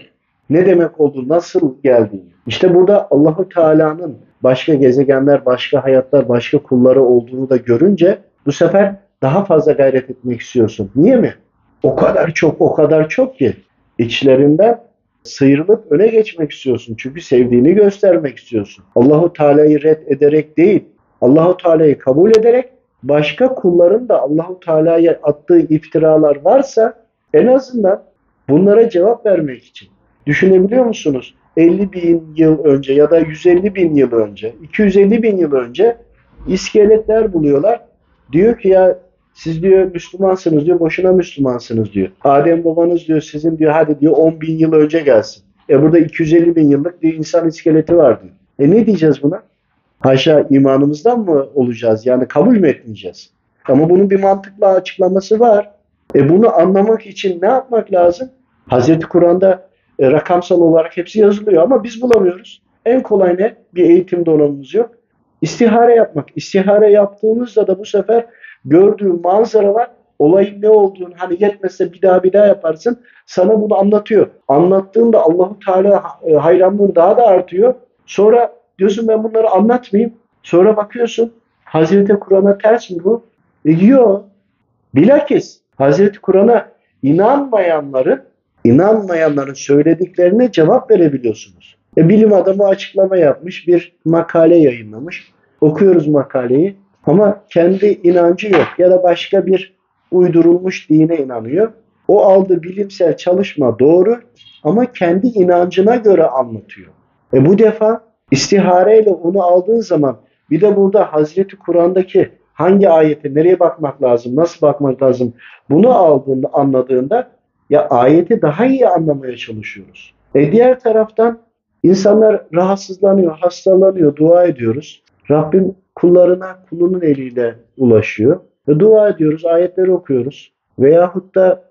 [SPEAKER 2] Ne demek oldu, nasıl geldiğini. İşte burada Allahu Teala'nın başka gezegenler, başka hayatlar, başka kulları olduğunu da görünce bu sefer daha fazla gayret etmek istiyorsun. Niye mi? O kadar çok, o kadar çok ki içlerinden sıyrılıp öne geçmek istiyorsun. Çünkü sevdiğini göstermek istiyorsun. Allahu Teala'yı red ederek değil, Allahu Teala'yı kabul ederek başka kulların da Allahu Teala'ya attığı iftiralar varsa en azından bunlara cevap vermek için. Düşünebiliyor musunuz? 50 bin yıl önce ya da 150 bin yıl önce, 250 bin yıl önce iskeletler buluyorlar. Diyor ki ya siz diyor Müslümansınız diyor, boşuna Müslümansınız diyor. Adem babanız diyor sizin diyor hadi diyor 10 bin yıl önce gelsin. E burada 250 bin yıllık bir insan iskeleti var diyor. E ne diyeceğiz buna? Haşa imanımızdan mı olacağız? Yani kabul mü etmeyeceğiz? Ama bunun bir mantıklı açıklaması var. E bunu anlamak için ne yapmak lazım? Hazreti Kur'an'da e, rakamsal olarak hepsi yazılıyor ama biz bulamıyoruz. En kolay ne? Bir eğitim donanımımız yok. İstihare yapmak. İstihare yaptığımızda da bu sefer gördüğün manzaralar olayın ne olduğunu hani yetmezse bir daha bir daha yaparsın. Sana bunu anlatıyor. Anlattığında Allahu Teala e, hayranlığın daha da artıyor. Sonra diyorsun ben bunları anlatmayayım. Sonra bakıyorsun Hazreti Kur'an'a ters mi bu? E, yok. Bilakis Hazreti Kur'an'a inanmayanların inanmayanların söylediklerine cevap verebiliyorsunuz. E, bilim adamı açıklama yapmış, bir makale yayınlamış. Okuyoruz makaleyi ama kendi inancı yok ya da başka bir uydurulmuş dine inanıyor. O aldığı bilimsel çalışma doğru ama kendi inancına göre anlatıyor. E bu defa istihareyle onu aldığın zaman bir de burada Hazreti Kur'an'daki hangi ayete nereye bakmak lazım, nasıl bakmak lazım bunu aldığında anladığında ya ayeti daha iyi anlamaya çalışıyoruz. E diğer taraftan insanlar rahatsızlanıyor, hastalanıyor, dua ediyoruz. Rabbim kullarına kulunun eliyle ulaşıyor. Ve dua ediyoruz, ayetleri okuyoruz. Veyahut da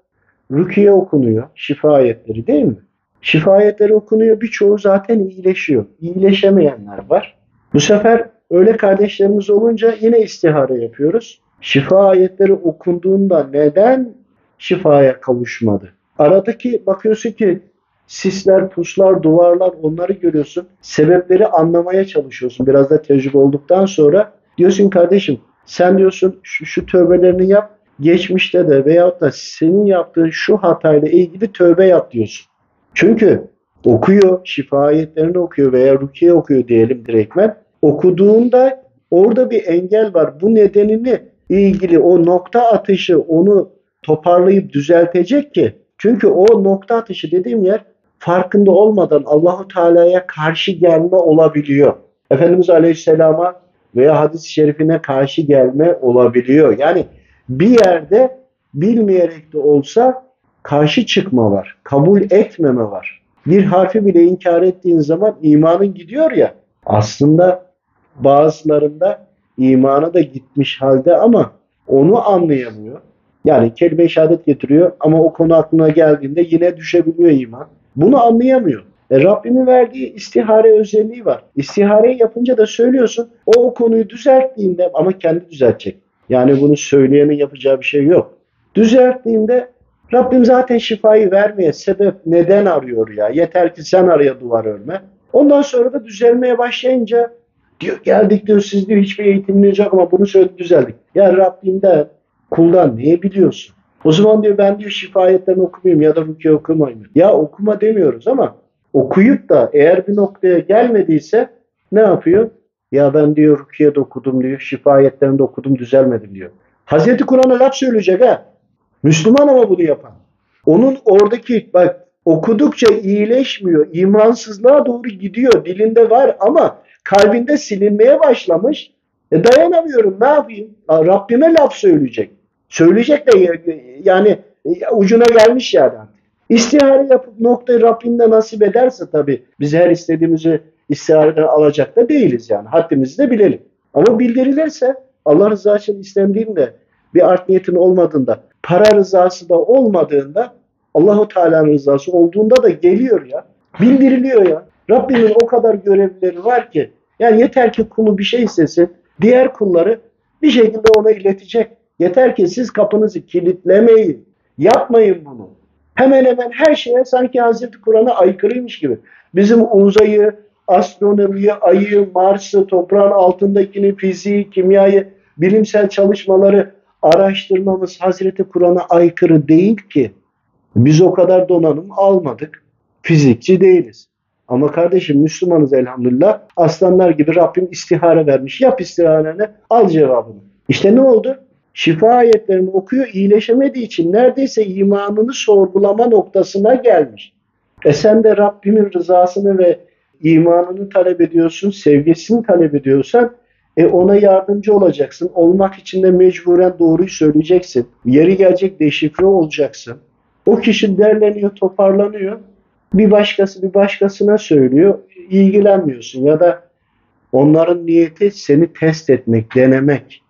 [SPEAKER 2] rukiye okunuyor, şifa ayetleri değil mi? Şifa ayetleri okunuyor. Birçoğu zaten iyileşiyor. İyileşemeyenler var. Bu sefer öyle kardeşlerimiz olunca yine istihare yapıyoruz. Şifa ayetleri okunduğunda neden şifaya kavuşmadı? Aradaki bakıyorsun ki sisler, puslar, duvarlar onları görüyorsun. Sebepleri anlamaya çalışıyorsun. Biraz da tecrübe olduktan sonra diyorsun kardeşim sen diyorsun şu, şu tövbelerini yap. Geçmişte de veyahut da senin yaptığın şu hatayla ilgili tövbe yap diyorsun. Çünkü okuyor, şifa ayetlerini okuyor veya rukiye okuyor diyelim direktmen. Okuduğunda orada bir engel var. Bu nedenini ilgili o nokta atışı onu toparlayıp düzeltecek ki çünkü o nokta atışı dediğim yer farkında olmadan Allahu Teala'ya karşı gelme olabiliyor. Efendimiz Aleyhisselam'a veya hadis-i şerifine karşı gelme olabiliyor. Yani bir yerde bilmeyerek de olsa karşı çıkma var. Kabul etmeme var. Bir harfi bile inkar ettiğin zaman imanın gidiyor ya. Aslında bazılarında imanı da gitmiş halde ama onu anlayamıyor. Yani kelime-i şehadet getiriyor ama o konu aklına geldiğinde yine düşebiliyor iman. Bunu anlayamıyor. E, Rabbimin verdiği istihare özelliği var. İstihareyi yapınca da söylüyorsun o, o konuyu düzelttiğinde ama kendi düzeltecek. Yani bunu söyleyenin yapacağı bir şey yok. Düzelttiğinde Rabbim zaten şifayı vermeye sebep neden arıyor ya? Yeter ki sen araya duvar örme. Ondan sonra da düzelmeye başlayınca diyor geldik diyor siz diyor hiçbir eğitiminiz yok ama bunu söyledi düzeldik. Ya Rabbimden kuldan niye biliyorsun? O zaman diyor ben diyor şifayetten okumayayım ya da rukiye okumayayım. Ya okuma demiyoruz ama okuyup da eğer bir noktaya gelmediyse ne yapıyor? Ya ben diyor rukiye de okudum diyor, şifayetten de okudum düzelmedim diyor. Hazreti Kur'an'a laf söyleyecek ha. Müslüman ama bunu yapan. Onun oradaki bak okudukça iyileşmiyor. imansızlığa doğru gidiyor. Dilinde var ama kalbinde silinmeye başlamış. E dayanamıyorum ne yapayım? Rabbime laf söyleyecek. Söyleyecek de yani ucuna gelmiş yani. İstihare yapıp noktayı Rabbimde nasip ederse tabii biz her istediğimizi istihareden alacak da değiliz yani. Haddimizi de bilelim. Ama bildirilirse Allah rızası için istendiğinde bir art niyetin olmadığında, para rızası da olmadığında Allahu Teala'nın rızası olduğunda da geliyor ya. Bildiriliyor ya. Rabbimin o kadar görevlileri var ki yani yeter ki kulu bir şey istesin diğer kulları bir şekilde ona iletecek. Yeter ki siz kapınızı kilitlemeyin. Yapmayın bunu. Hemen hemen her şeye sanki Hazreti Kur'an'a aykırıymış gibi. Bizim uzayı, astronomiyi, ayı, Mars'ı, toprağın altındakini, fiziği, kimyayı, bilimsel çalışmaları araştırmamız Hazreti Kur'an'a aykırı değil ki. Biz o kadar donanım almadık. Fizikçi değiliz. Ama kardeşim Müslümanız elhamdülillah. Aslanlar gibi Rabbim istihare vermiş. Yap istiharene al cevabını. İşte ne oldu? Şifa ayetlerini okuyor iyileşemediği için neredeyse imanını sorgulama noktasına gelmiş. E sen de Rabbimin rızasını ve imanını talep ediyorsun, sevgisini talep ediyorsan e ona yardımcı olacaksın. Olmak için de mecburen doğruyu söyleyeceksin. Yeri gelecek deşifre olacaksın. O kişi derleniyor, toparlanıyor. Bir başkası bir başkasına söylüyor. ilgilenmiyorsun ya da onların niyeti seni test etmek, denemek.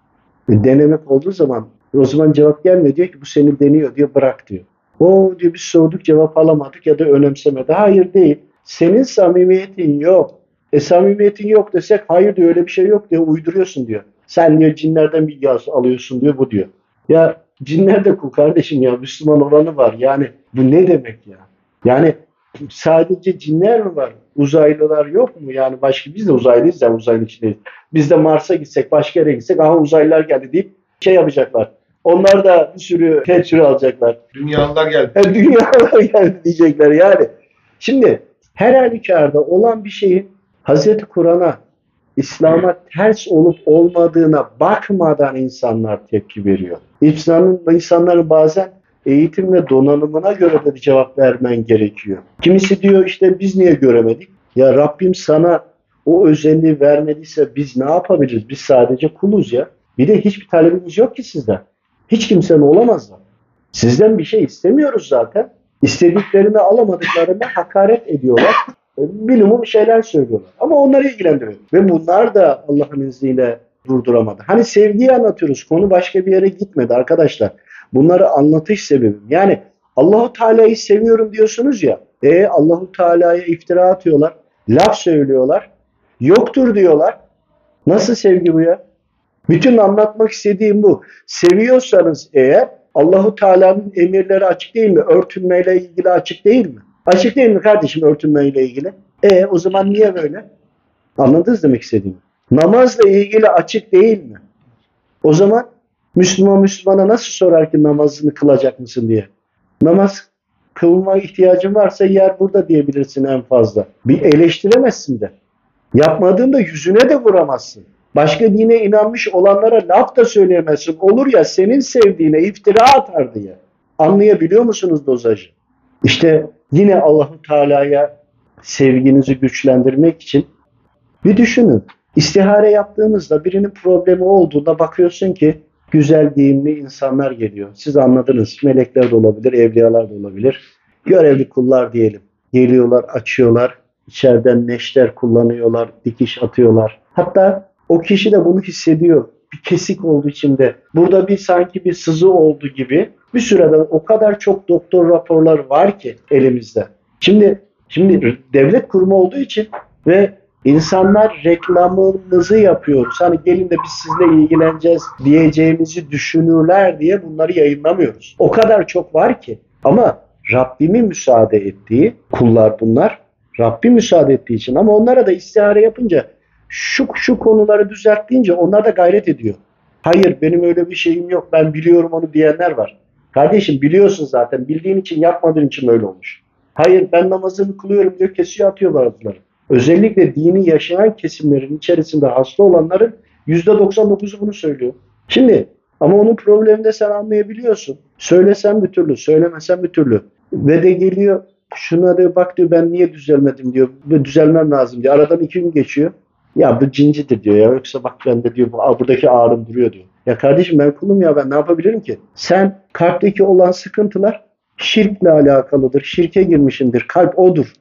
[SPEAKER 2] Denemek olduğu zaman o zaman cevap gelmiyor. Diyor ki bu seni deniyor diyor bırak diyor. O diyor biz sorduk cevap alamadık ya da önemsemedi. Hayır değil. Senin samimiyetin yok. E samimiyetin yok desek hayır diyor öyle bir şey yok diyor uyduruyorsun diyor. Sen diyor cinlerden bilgi alıyorsun diyor bu diyor. Ya cinler de kul kardeşim ya Müslüman olanı var. Yani bu ne demek ya? Yani sadece cinler mi var? Uzaylılar yok mu? Yani başka biz de uzaylıyız ya uzaylı içindeyiz. Biz de Mars'a gitsek başka yere gitsek aha uzaylılar geldi deyip şey yapacaklar. Onlar da bir sürü tedbir alacaklar.
[SPEAKER 3] Dünyalılar geldi.
[SPEAKER 2] E, dünyalar geldi diyecekler yani. Şimdi her halükarda olan bir şeyin Hazreti Kur'an'a, İslam'a ters olup olmadığına bakmadan insanlar tepki veriyor. İnsanın, insanların bazen eğitim ve donanımına göre de bir cevap vermen gerekiyor. Kimisi diyor işte biz niye göremedik? Ya Rabbim sana o özelliği vermediyse biz ne yapabiliriz? Biz sadece kuluz ya. Bir de hiçbir talebimiz yok ki sizden. Hiç kimsenin olamazlar. Sizden bir şey istemiyoruz zaten. İstediklerini alamadıklarına hakaret ediyorlar. Minimum şeyler söylüyorlar. Ama onları ilgilendiriyor. Ve bunlar da Allah'ın izniyle durduramadı. Hani sevgiyi anlatıyoruz. Konu başka bir yere gitmedi arkadaşlar. Bunları anlatış sebebim. Yani Allahu Teala'yı seviyorum diyorsunuz ya. E Allahu Teala'ya iftira atıyorlar. Laf söylüyorlar. Yoktur diyorlar. Nasıl sevgi bu ya? Bütün anlatmak istediğim bu. Seviyorsanız eğer Allahu Teala'nın emirleri açık değil mi? Örtünmeyle ilgili açık değil mi? Açık değil mi kardeşim örtünmeyle ilgili? E o zaman niye böyle? Anladınız demek istediğimi? Namazla ilgili açık değil mi? O zaman Müslüman Müslümana nasıl sorar ki namazını kılacak mısın diye? Namaz kılma ihtiyacın varsa yer burada diyebilirsin en fazla. Bir eleştiremezsin de. Yapmadığında yüzüne de vuramazsın. Başka dine inanmış olanlara laf da söyleyemezsin. Olur ya senin sevdiğine iftira atar diye. Anlayabiliyor musunuz dozajı? İşte yine Allahu Teala'ya sevginizi güçlendirmek için bir düşünün. İstihare yaptığımızda birinin problemi olduğunda bakıyorsun ki güzel giyimli insanlar geliyor. Siz anladınız. Melekler de olabilir, evliyalar da olabilir. Görevli kullar diyelim. Geliyorlar, açıyorlar. İçeriden neşter kullanıyorlar, dikiş atıyorlar. Hatta o kişi de bunu hissediyor. Bir kesik oldu içinde. Burada bir sanki bir sızı oldu gibi. Bir süreden o kadar çok doktor raporları var ki elimizde. Şimdi şimdi devlet kurumu olduğu için ve insanlar reklamımızı yapıyoruz. Hani gelin de biz sizle ilgileneceğiz diyeceğimizi düşünürler diye bunları yayınlamıyoruz. O kadar çok var ki. Ama Rabbimin müsaade ettiği kullar bunlar. Rabbim müsaade ettiği için ama onlara da istihare yapınca şu şu konuları düzelt deyince onlar da gayret ediyor. Hayır benim öyle bir şeyim yok ben biliyorum onu diyenler var. Kardeşim biliyorsun zaten bildiğin için yapmadığın için öyle olmuş. Hayır ben namazımı kılıyorum diyor kesiyor atıyor bazıları. Özellikle dini yaşayan kesimlerin içerisinde hasta olanların %99'u bunu söylüyor. Şimdi ama onun problemini de sen anlayabiliyorsun. Söylesen bir türlü, söylemesen bir türlü. Ve de geliyor şuna diyor bak diyor ben niye düzelmedim diyor. Düzelmem lazım diyor. Aradan iki gün geçiyor. Ya bu cincidir diyor ya. Yoksa bak ben de diyor buradaki ağrım duruyor diyor. Ya kardeşim ben kulum ya ben ne yapabilirim ki? Sen kalpteki olan sıkıntılar şirkle alakalıdır. Şirke girmişindir. Kalp odur.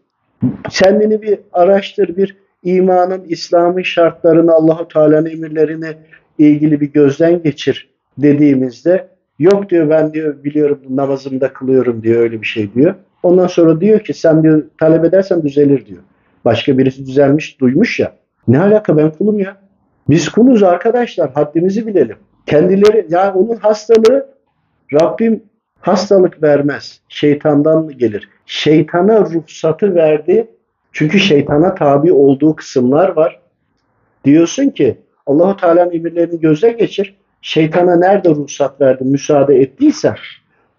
[SPEAKER 2] Kendini bir araştır, bir imanın, İslam'ın şartlarını, Allahu Teala'nın emirlerini ilgili bir gözden geçir dediğimizde yok diyor ben diyor biliyorum namazımda kılıyorum diyor öyle bir şey diyor. Ondan sonra diyor ki sen diyor talep edersen düzelir diyor. Başka birisi düzelmiş duymuş ya. Ne alaka ben kulum ya. Biz kuluz arkadaşlar haddimizi bilelim. Kendileri ya onun hastalığı Rabbim hastalık vermez. Şeytandan gelir. Şeytana ruhsatı verdi. Çünkü şeytana tabi olduğu kısımlar var. Diyorsun ki Allahu Teala'nın emirlerini gözden geçir. Şeytana nerede ruhsat verdi, müsaade ettiyse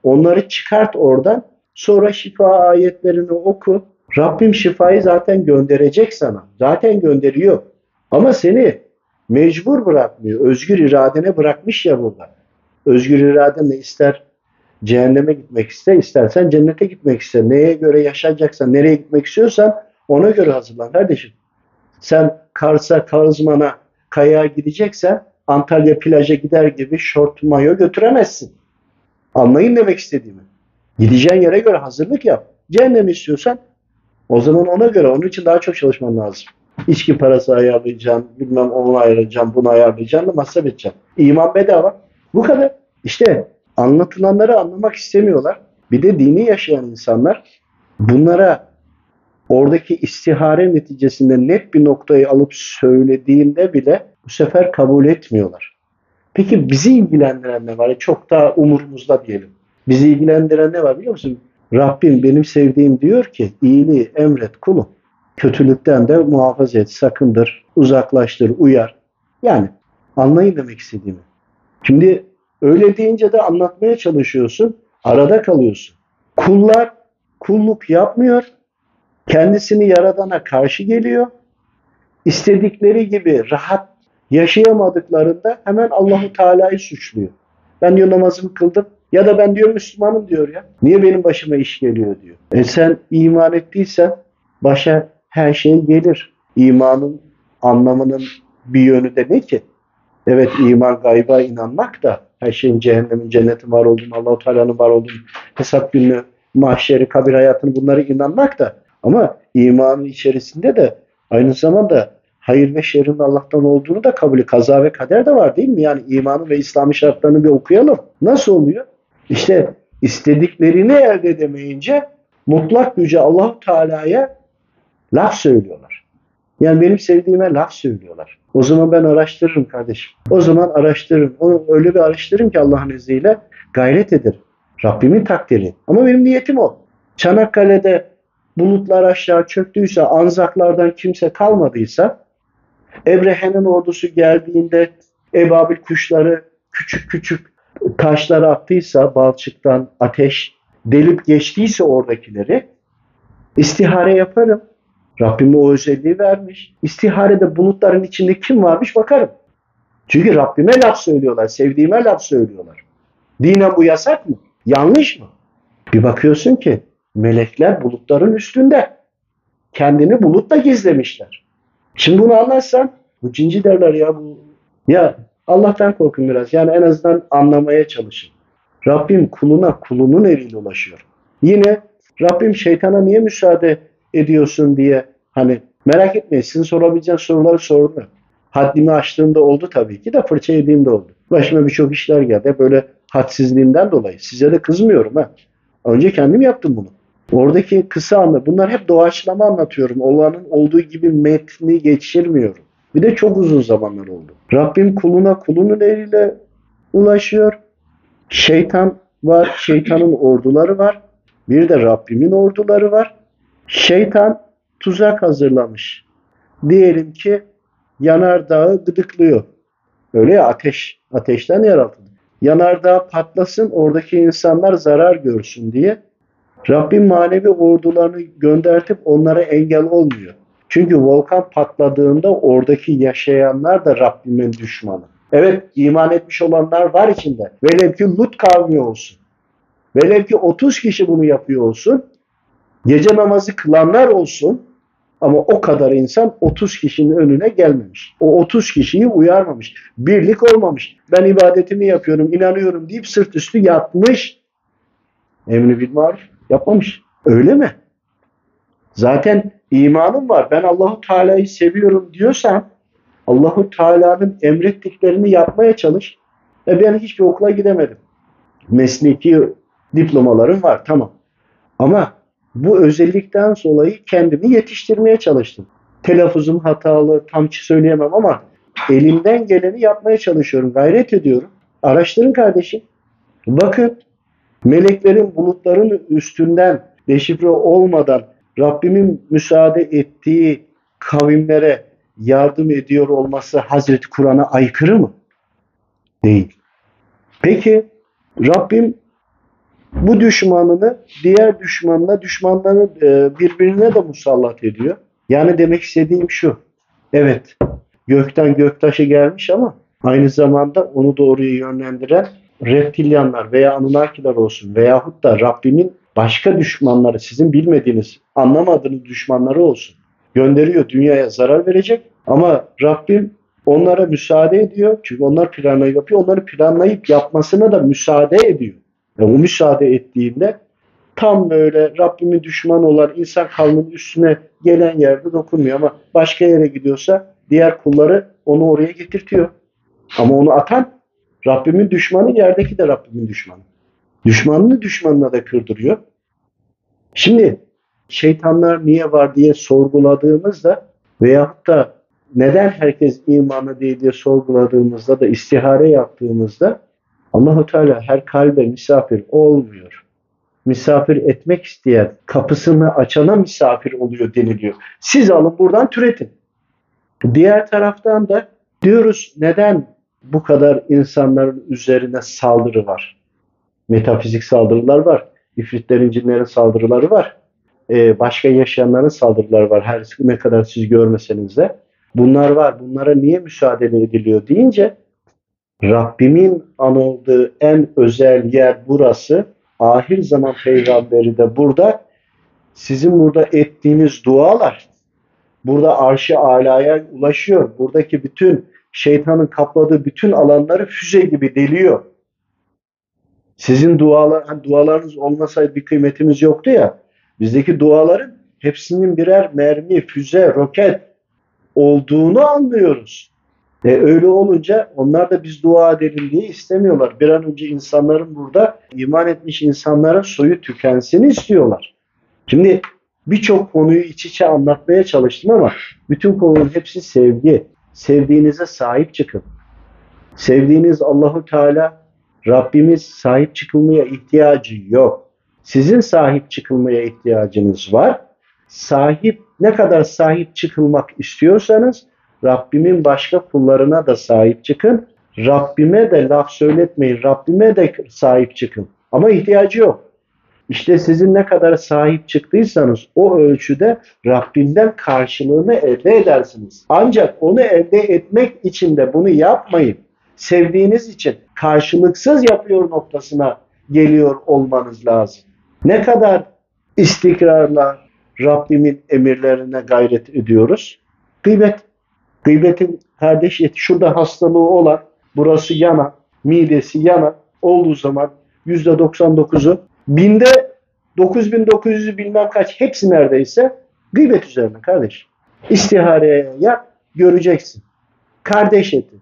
[SPEAKER 2] onları çıkart oradan. Sonra şifa ayetlerini oku. Rabbim şifayı zaten gönderecek sana. Zaten gönderiyor. Ama seni mecbur bırakmıyor. Özgür iradene bırakmış ya burada. Özgür iradenle ister cehenneme gitmek iste, istersen cennete gitmek iste. Neye göre yaşayacaksan, nereye gitmek istiyorsan ona göre hazırlan kardeşim. Sen Kars'a, Kazman'a, Kaya'ya gideceksen Antalya plaja gider gibi şort mayo götüremezsin. Anlayın demek istediğimi. Gideceğin yere göre hazırlık yap. Cehennem istiyorsan o zaman ona göre, onun için daha çok çalışman lazım. İçki parası ayarlayacaksın, bilmem onu ayarlayacaksın, bunu ayarlayacaksın da masraf edeceksin. İman bedava. Bu kadar. İşte anlatılanları anlamak istemiyorlar. Bir de dini yaşayan insanlar bunlara oradaki istihare neticesinde net bir noktayı alıp söylediğinde bile bu sefer kabul etmiyorlar. Peki bizi ilgilendiren ne var? Çok daha umurumuzda diyelim. Bizi ilgilendiren ne var biliyor musun? Rabbim benim sevdiğim diyor ki iyiliği emret kulum. Kötülükten de muhafaza et, sakındır, uzaklaştır, uyar. Yani anlayın demek istediğimi. Şimdi öyle deyince de anlatmaya çalışıyorsun, arada kalıyorsun. Kullar kulluk yapmıyor, kendisini yaradana karşı geliyor. İstedikleri gibi rahat yaşayamadıklarında hemen Allahu Teala'yı suçluyor. Ben diyor namazımı kıldım ya da ben diyor Müslümanım diyor ya. Niye benim başıma iş geliyor diyor. E sen iman ettiysen başa her şey gelir. İmanın anlamının bir yönü de ne ki? Evet iman gayba inanmak da her şeyin cehennemin, cennetin var olduğunu, Allah-u Teala'nın var olduğunu, hesap günü, mahşeri, kabir hayatını bunları inanmak da ama imanın içerisinde de aynı zamanda hayır ve şerrin Allah'tan olduğunu da kabul kaza ve kader de var değil mi? Yani imanın ve İslami şartlarını bir okuyalım. Nasıl oluyor? İşte istediklerini elde edemeyince mutlak güce Allahu Teala'ya laf söylüyorlar. Yani benim sevdiğime laf söylüyorlar. O zaman ben araştırırım kardeşim. O zaman araştırırım. Onu öyle bir araştırırım ki Allah'ın izniyle gayret ederim. Rabbimin takdiri. Ama benim niyetim o. Çanakkale'de bulutlar aşağı çöktüyse, anzaklardan kimse kalmadıysa, Ebrehe'nin ordusu geldiğinde ebabil kuşları küçük küçük taşlar attıysa, balçıktan ateş delip geçtiyse oradakileri, istihare yaparım. Rabbim o özelliği vermiş. İstiharede bulutların içinde kim varmış bakarım. Çünkü Rabbime laf söylüyorlar, sevdiğime laf söylüyorlar. Dinen bu yasak mı? Yanlış mı? Bir bakıyorsun ki melekler bulutların üstünde. Kendini bulutta gizlemişler. Şimdi bunu anlarsan bu cinci derler ya bu. Ya Allah'tan korkun biraz. Yani en azından anlamaya çalışın. Rabbim kuluna kulunun eliyle ulaşıyor. Yine Rabbim şeytana niye müsaade ediyorsun diye hani merak etmeyin sizin sorabileceğiniz soruları sordu. Haddimi aştığımda oldu tabii ki de fırça yediğimde oldu. Başıma birçok işler geldi. Böyle hadsizliğimden dolayı. Size de kızmıyorum ha. Önce kendim yaptım bunu. Oradaki kısa anla bunlar hep doğaçlama anlatıyorum. Olanın olduğu gibi metni geçirmiyorum. Bir de çok uzun zamanlar oldu. Rabbim kuluna kulunun eliyle ulaşıyor. Şeytan var, şeytanın orduları var. Bir de Rabbimin orduları var. Şeytan tuzak hazırlamış. Diyelim ki yanardağı gıdıklıyor. Öyle ya ateş, ateşten yaratıldı. Yanardağ patlasın, oradaki insanlar zarar görsün diye Rabbim manevi ordularını göndertip onlara engel olmuyor. Çünkü volkan patladığında oradaki yaşayanlar da Rabbimin düşmanı. Evet iman etmiş olanlar var içinde. Velev ki Lut kavmi olsun. Velev ki 30 kişi bunu yapıyor olsun. Gece namazı kılanlar olsun. Ama o kadar insan 30 kişinin önüne gelmemiş. O 30 kişiyi uyarmamış. Birlik olmamış. Ben ibadetimi yapıyorum, inanıyorum deyip sırt üstü yatmış. Emri bil maruf yapmamış. Öyle mi? Zaten imanım var. Ben Allahu Teala'yı seviyorum diyorsan Allahu Teala'nın emrettiklerini yapmaya çalış. E ben hiçbir okula gidemedim. Mesleki diplomalarım var tamam. Ama bu özellikten dolayı kendimi yetiştirmeye çalıştım. Telaffuzum hatalı, tam söyleyemem ama elimden geleni yapmaya çalışıyorum, gayret ediyorum. Araştırın kardeşim. Bakın meleklerin bulutların üstünden deşifre olmadan Rabbimin müsaade ettiği kavimlere yardım ediyor olması Hazreti Kur'an'a aykırı mı? Değil. Peki Rabbim bu düşmanını diğer düşmanına, düşmanları e, birbirine de musallat ediyor. Yani demek istediğim şu. Evet, gökten göktaşı gelmiş ama aynı zamanda onu doğruya yönlendiren reptilyanlar veya Anunnakiler olsun veyahut da Rabbimin başka düşmanları, sizin bilmediğiniz, anlamadığınız düşmanları olsun. Gönderiyor, dünyaya zarar verecek ama Rabbim onlara müsaade ediyor. Çünkü onlar planlayıp yapıyor. Onları planlayıp yapmasına da müsaade ediyor. Ve o müsaade ettiğinde tam böyle Rabbimin düşmanı olan insan kavminin üstüne gelen yerde dokunmuyor ama başka yere gidiyorsa diğer kulları onu oraya getirtiyor. Ama onu atan Rabbimin düşmanı yerdeki de Rabbimin düşmanı. Düşmanını düşmanına da kırdırıyor. Şimdi şeytanlar niye var diye sorguladığımızda veyahut da neden herkes imanı değil diye sorguladığımızda da istihare yaptığımızda Allahu Teala her kalbe misafir olmuyor. Misafir etmek isteyen kapısını açana misafir oluyor deniliyor. Siz alın buradan türetin. Diğer taraftan da diyoruz neden bu kadar insanların üzerine saldırı var? Metafizik saldırılar var. İfritlerin, cinlerin saldırıları var. Ee, başka yaşayanların saldırıları var. Her ne kadar siz görmeseniz de. Bunlar var. Bunlara niye müsaade ediliyor deyince Rabbimin anıldığı en özel yer burası. Ahir zaman peygamberi de burada. Sizin burada ettiğiniz dualar burada arşı alaya ulaşıyor. Buradaki bütün şeytanın kapladığı bütün alanları füze gibi deliyor. Sizin dualar, hani dualarınız olmasaydı bir kıymetimiz yoktu ya. Bizdeki duaların hepsinin birer mermi, füze, roket olduğunu anlıyoruz. E, öyle olunca onlar da biz dua edelim diye istemiyorlar. Bir an önce insanların burada iman etmiş insanların soyu tükensin istiyorlar. Şimdi birçok konuyu iç içe anlatmaya çalıştım ama bütün konunun hepsi sevgi. Sevdiğinize sahip çıkın. Sevdiğiniz Allahu Teala Rabbimiz sahip çıkılmaya ihtiyacı yok. Sizin sahip çıkılmaya ihtiyacınız var. Sahip ne kadar sahip çıkılmak istiyorsanız Rabbimin başka kullarına da sahip çıkın. Rabbime de laf söyletmeyin. Rabbime de sahip çıkın. Ama ihtiyacı yok. İşte sizin ne kadar sahip çıktıysanız o ölçüde Rabbinden karşılığını elde edersiniz. Ancak onu elde etmek için de bunu yapmayın. Sevdiğiniz için karşılıksız yapıyor noktasına geliyor olmanız lazım. Ne kadar istikrarla Rabbimin emirlerine gayret ediyoruz. Gıybet. Gıybetin kardeş eti. Şurada hastalığı olan, burası yana, midesi yana olduğu zaman %99'u binde 9900'ü bilmem kaç hepsi neredeyse gıybet üzerine kardeş. İstihareye yap göreceksin. Kardeş eti.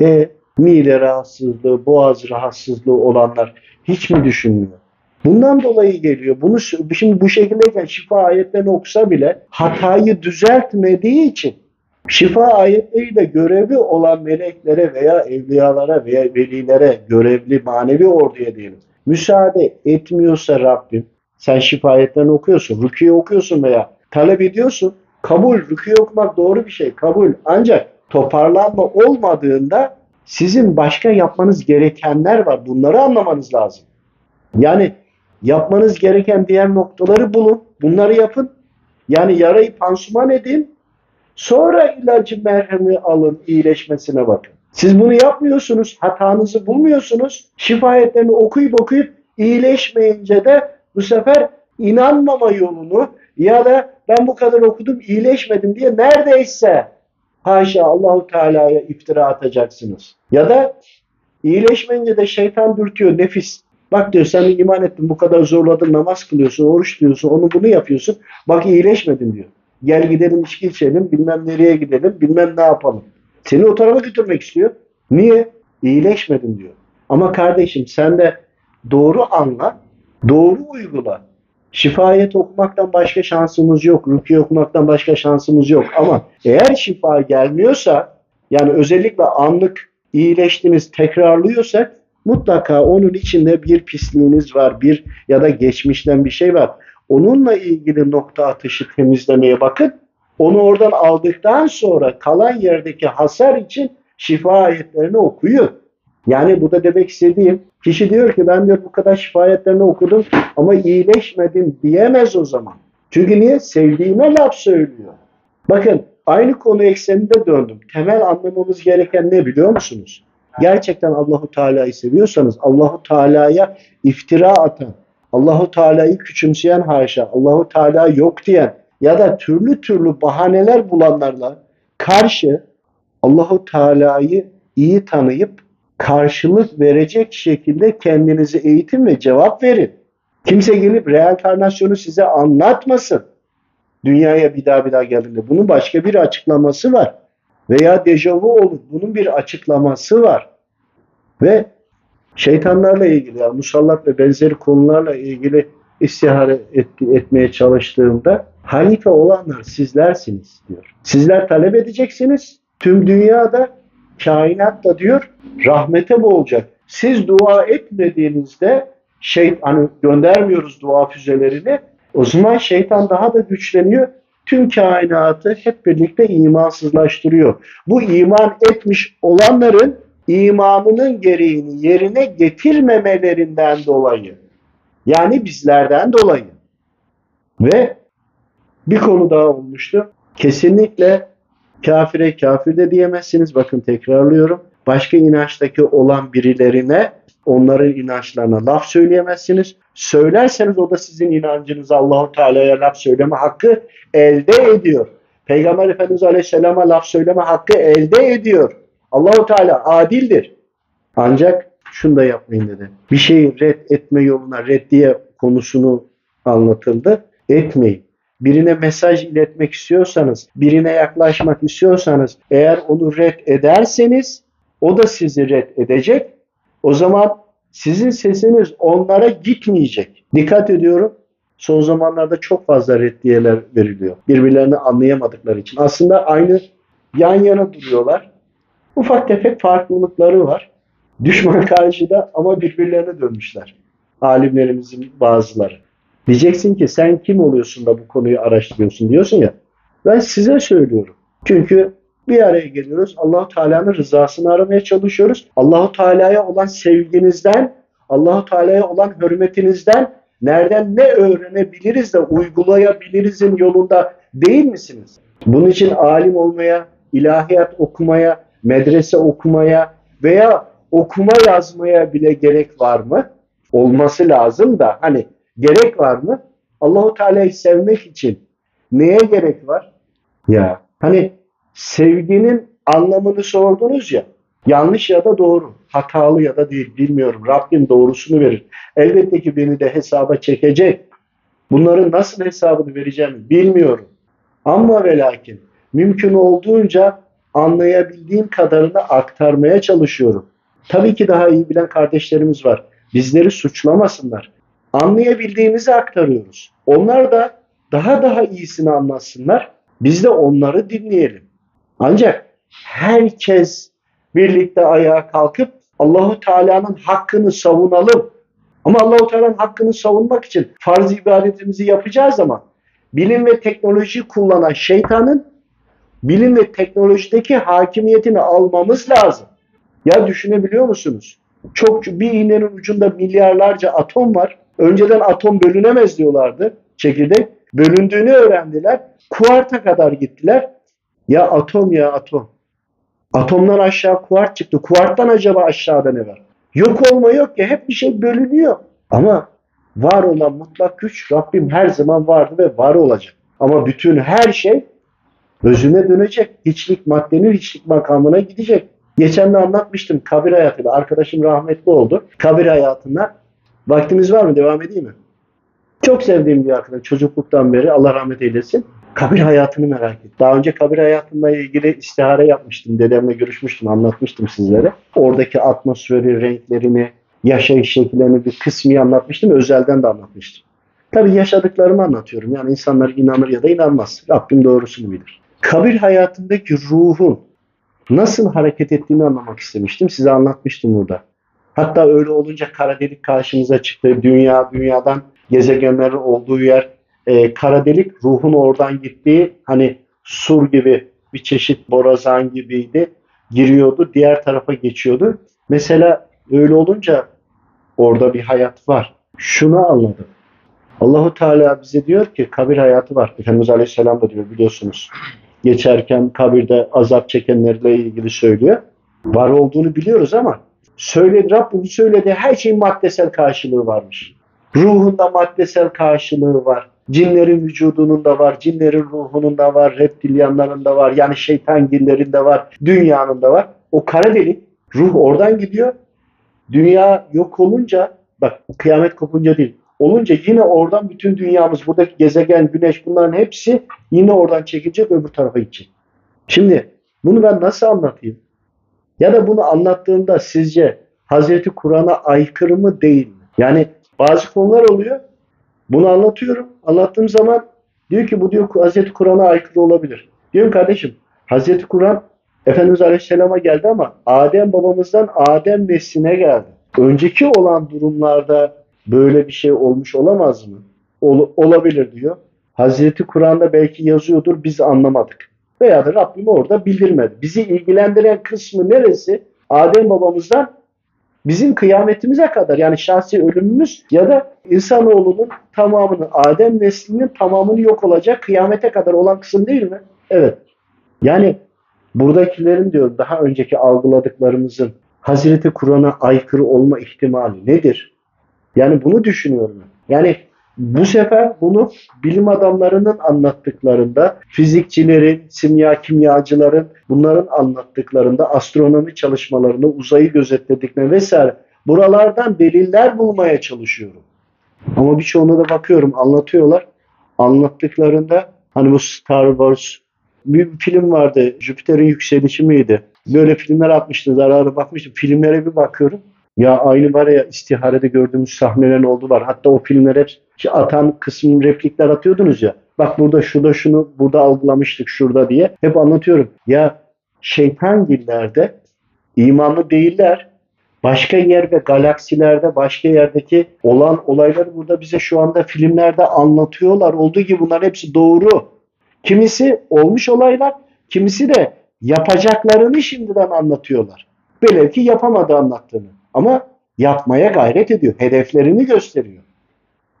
[SPEAKER 2] E, mide rahatsızlığı, boğaz rahatsızlığı olanlar hiç mi düşünmüyor? Bundan dolayı geliyor. Bunu şimdi bu şekildeyken şifa ayetlerini okusa bile hatayı düzeltmediği için şifa ayetleriyle görevli olan meleklere veya evliyalara veya velilere, görevli manevi orduya diyelim. Müsaade etmiyorsa Rabbim, sen şifa ayetlerini okuyorsun, rüküye okuyorsun veya talep ediyorsun. Kabul, rüküye okumak doğru bir şey, kabul. Ancak toparlanma olmadığında sizin başka yapmanız gerekenler var. Bunları anlamanız lazım. Yani yapmanız gereken diğer noktaları bulun. Bunları yapın. Yani yarayı pansuman edin. Sonra ilacı merhemi alın, iyileşmesine bakın. Siz bunu yapmıyorsunuz, hatanızı bulmuyorsunuz. Şifayetlerini okuyup okuyup iyileşmeyince de bu sefer inanmama yolunu ya da ben bu kadar okudum iyileşmedim diye neredeyse haşa Allahu Teala'ya iftira atacaksınız. Ya da iyileşmeyince de şeytan dürtüyor nefis. Bak diyor sen iman ettin bu kadar zorladın namaz kılıyorsun, oruç diyorsun, onu bunu yapıyorsun. Bak iyileşmedin diyor. Gel gidelim içki içelim, bilmem nereye gidelim, bilmem ne yapalım. Seni o tarafa götürmek istiyor. Niye? İyileşmedin diyor. Ama kardeşim sen de doğru anla, doğru uygula. Şifayet okumaktan başka şansımız yok. Rukiye okumaktan başka şansımız yok. Ama eğer şifa gelmiyorsa yani özellikle anlık iyileştiniz tekrarlıyorsak mutlaka onun içinde bir pisliğiniz var. Bir ya da geçmişten bir şey var. Onunla ilgili nokta atışı temizlemeye bakın. Onu oradan aldıktan sonra kalan yerdeki hasar için şifa ayetlerini okuyor. Yani burada demek istediğim kişi diyor ki ben diyor bu kadar şifa ayetlerini okudum ama iyileşmedim diyemez o zaman. Çünkü niye? Sevdiğime laf söylüyor. Bakın aynı konu ekseninde döndüm. Temel anlamamız gereken ne biliyor musunuz? Gerçekten Allahu Teala'yı seviyorsanız Allahu Teala'ya iftira atan, Allahu Teala'yı küçümseyen haşa, Allahu Teala yok diyen ya da türlü türlü bahaneler bulanlarla karşı Allahu Teala'yı iyi tanıyıp karşılık verecek şekilde kendinizi eğitim ve cevap verin. Kimse gelip reenkarnasyonu size anlatmasın. Dünyaya bir daha bir daha geldiğinde. Bunun başka bir açıklaması var. Veya dejavu olur. Bunun bir açıklaması var. Ve şeytanlarla ilgili, yani musallat ve benzeri konularla ilgili istihare et, etmeye çalıştığımda halife olanlar sizlersiniz diyor. Sizler talep edeceksiniz. Tüm dünyada kainat da diyor rahmete boğulacak. Siz dua etmediğinizde şey hani göndermiyoruz dua füzelerini. O zaman şeytan daha da güçleniyor. Tüm kainatı hep birlikte imansızlaştırıyor. Bu iman etmiş olanların imanının gereğini yerine getirmemelerinden dolayı. Yani bizlerden dolayı. Ve bir konu daha olmuştu. Kesinlikle kafire kafir de diyemezsiniz. Bakın tekrarlıyorum. Başka inançtaki olan birilerine onların inançlarına laf söyleyemezsiniz. Söylerseniz o da sizin inancınızı Allahu Teala'ya laf söyleme hakkı elde ediyor. Peygamber Efendimiz Aleyhisselam'a laf söyleme hakkı elde ediyor. Allahu Teala adildir. Ancak şunu da yapmayın dedi. Bir şeyi red etme yoluna reddiye konusunu anlatıldı. Etmeyin. Birine mesaj iletmek istiyorsanız, birine yaklaşmak istiyorsanız eğer onu red ederseniz o da sizi red edecek. O zaman sizin sesiniz onlara gitmeyecek. Dikkat ediyorum. son zamanlarda çok fazla reddiyeler veriliyor. Birbirlerini anlayamadıkları için. Aslında aynı yan yana duruyorlar. Ufak tefek farklılıkları var. Düşman karşıda ama birbirlerine dönmüşler. Alimlerimizin bazıları. Diyeceksin ki sen kim oluyorsun da bu konuyu araştırıyorsun diyorsun ya. Ben size söylüyorum. Çünkü bir araya geliyoruz. Allahu Teala'nın rızasını aramaya çalışıyoruz. Allahu Teala'ya olan sevginizden, Allahu Teala'ya olan hürmetinizden nereden ne öğrenebiliriz de uygulayabilirizin yolunda değil misiniz? Bunun için alim olmaya, ilahiyat okumaya, medrese okumaya veya okuma yazmaya bile gerek var mı? Olması lazım da hani gerek var mı? Allahu Teala'yı sevmek için neye gerek var? Ya hani sevginin anlamını sordunuz ya. Yanlış ya da doğru, hatalı ya da değil bilmiyorum. Rabbim doğrusunu verir. Elbette ki beni de hesaba çekecek. Bunların nasıl hesabını vereceğimi bilmiyorum. Ama ve lakin mümkün olduğunca anlayabildiğim kadarını aktarmaya çalışıyorum. Tabii ki daha iyi bilen kardeşlerimiz var. Bizleri suçlamasınlar. Anlayabildiğimizi aktarıyoruz. Onlar da daha daha iyisini anlatsınlar. Biz de onları dinleyelim. Ancak herkes birlikte ayağa kalkıp Allahu Teala'nın hakkını savunalım. Ama Allahu Teala'nın hakkını savunmak için farz ibadetimizi yapacağız zaman bilim ve teknoloji kullanan şeytanın bilim ve teknolojideki hakimiyetini almamız lazım. Ya düşünebiliyor musunuz? Çok bir iğnenin ucunda milyarlarca atom var. Önceden atom bölünemez diyorlardı çekirdek. Bölündüğünü öğrendiler. Kuarta kadar gittiler. Ya atom ya atom. Atomdan aşağı kuart çıktı. Kuarttan acaba aşağıda ne var? Yok olma yok ya hep bir şey bölünüyor. Ama var olan mutlak güç Rabbim her zaman vardı ve var olacak. Ama bütün her şey özüne dönecek. Hiçlik maddenin hiçlik makamına gidecek. Geçen de anlatmıştım kabir hayatında. Arkadaşım rahmetli oldu. Kabir hayatında. Vaktimiz var mı? Devam edeyim mi? Çok sevdiğim bir arkadaş. Çocukluktan beri Allah rahmet eylesin. Kabir hayatını merak ettim. Daha önce kabir hayatıyla ilgili istihare yapmıştım. Dedemle görüşmüştüm, anlatmıştım sizlere. Oradaki atmosferi, renklerini, yaşayış şekillerini bir kısmı anlatmıştım. Özelden de anlatmıştım. Tabii yaşadıklarımı anlatıyorum. Yani insanlar inanır ya da inanmaz. Rabbim doğrusunu bilir. Kabir hayatındaki ruhun nasıl hareket ettiğini anlamak istemiştim. Size anlatmıştım burada. Hatta öyle olunca kara delik karşımıza çıktı. Dünya, dünyadan gezegenlerin olduğu yer e, kara delik ruhun oradan gittiği hani sur gibi bir çeşit borazan gibiydi. Giriyordu, diğer tarafa geçiyordu. Mesela öyle olunca orada bir hayat var. Şunu anladım. Allahu Teala bize diyor ki kabir hayatı var. Efendimiz Aleyhisselam da diyor biliyorsunuz. Geçerken kabirde azap çekenlerle ilgili söylüyor. Var olduğunu biliyoruz ama söyledi Rabbim söylediği her şeyin maddesel karşılığı varmış. Ruhunda maddesel karşılığı var. Cinlerin vücudunun da var, cinlerin ruhunun da var, reptilyanların da var, yani şeytangillerin de var, dünyanın da var. O kara delik, ruh oradan gidiyor. Dünya yok olunca, bak kıyamet kopunca değil, olunca yine oradan bütün dünyamız, buradaki gezegen, güneş bunların hepsi yine oradan çekilecek öbür tarafa gidecek. Şimdi bunu ben nasıl anlatayım? Ya da bunu anlattığımda sizce Hazreti Kur'an'a aykırı mı değil mi? Yani bazı konular oluyor. Bunu anlatıyorum. Anlattığım zaman diyor ki bu diyor Hazreti Kur'an'a aykırı olabilir. Diyorum kardeşim Hazreti Kur'an Efendimiz Aleyhisselam'a geldi ama Adem babamızdan Adem nesline geldi. Önceki olan durumlarda böyle bir şey olmuş olamaz mı? Ol, olabilir diyor. Hazreti Kur'an'da belki yazıyordur biz anlamadık. Veya da Rabbim orada bildirmedi. Bizi ilgilendiren kısmı neresi? Adem babamızdan bizim kıyametimize kadar yani şahsi ölümümüz ya da insanoğlunun tamamını, Adem neslinin tamamını yok olacak kıyamete kadar olan kısım değil mi? Evet. Yani buradakilerin diyor daha önceki algıladıklarımızın Hazreti Kur'an'a aykırı olma ihtimali nedir? Yani bunu düşünüyorum. Yani bu sefer bunu bilim adamlarının anlattıklarında, fizikçilerin, simya kimyacıların bunların anlattıklarında, astronomi çalışmalarını, uzayı gözetlediklerinde vesaire buralardan deliller bulmaya çalışıyorum. Ama birçoğuna da bakıyorum anlatıyorlar. Anlattıklarında hani bu Star Wars bir film vardı. Jüpiter'in yükselişi miydi? Böyle filmler atmıştı. Zararı bakmıştım. Filmlere bir bakıyorum. Ya aynı var ya istiharede gördüğümüz sahnelerin oldular. Hatta o filmler hep atan kısım replikler atıyordunuz ya. Bak burada şurada şunu burada algılamıştık şurada diye. Hep anlatıyorum. Ya şeytan dillerde imanlı değiller. Başka yer ve galaksilerde başka yerdeki olan olayları burada bize şu anda filmlerde anlatıyorlar. Olduğu gibi bunlar hepsi doğru. Kimisi olmuş olaylar, kimisi de yapacaklarını şimdiden anlatıyorlar. Velev ki yapamadı anlattığını. Ama yapmaya gayret ediyor. Hedeflerini gösteriyor.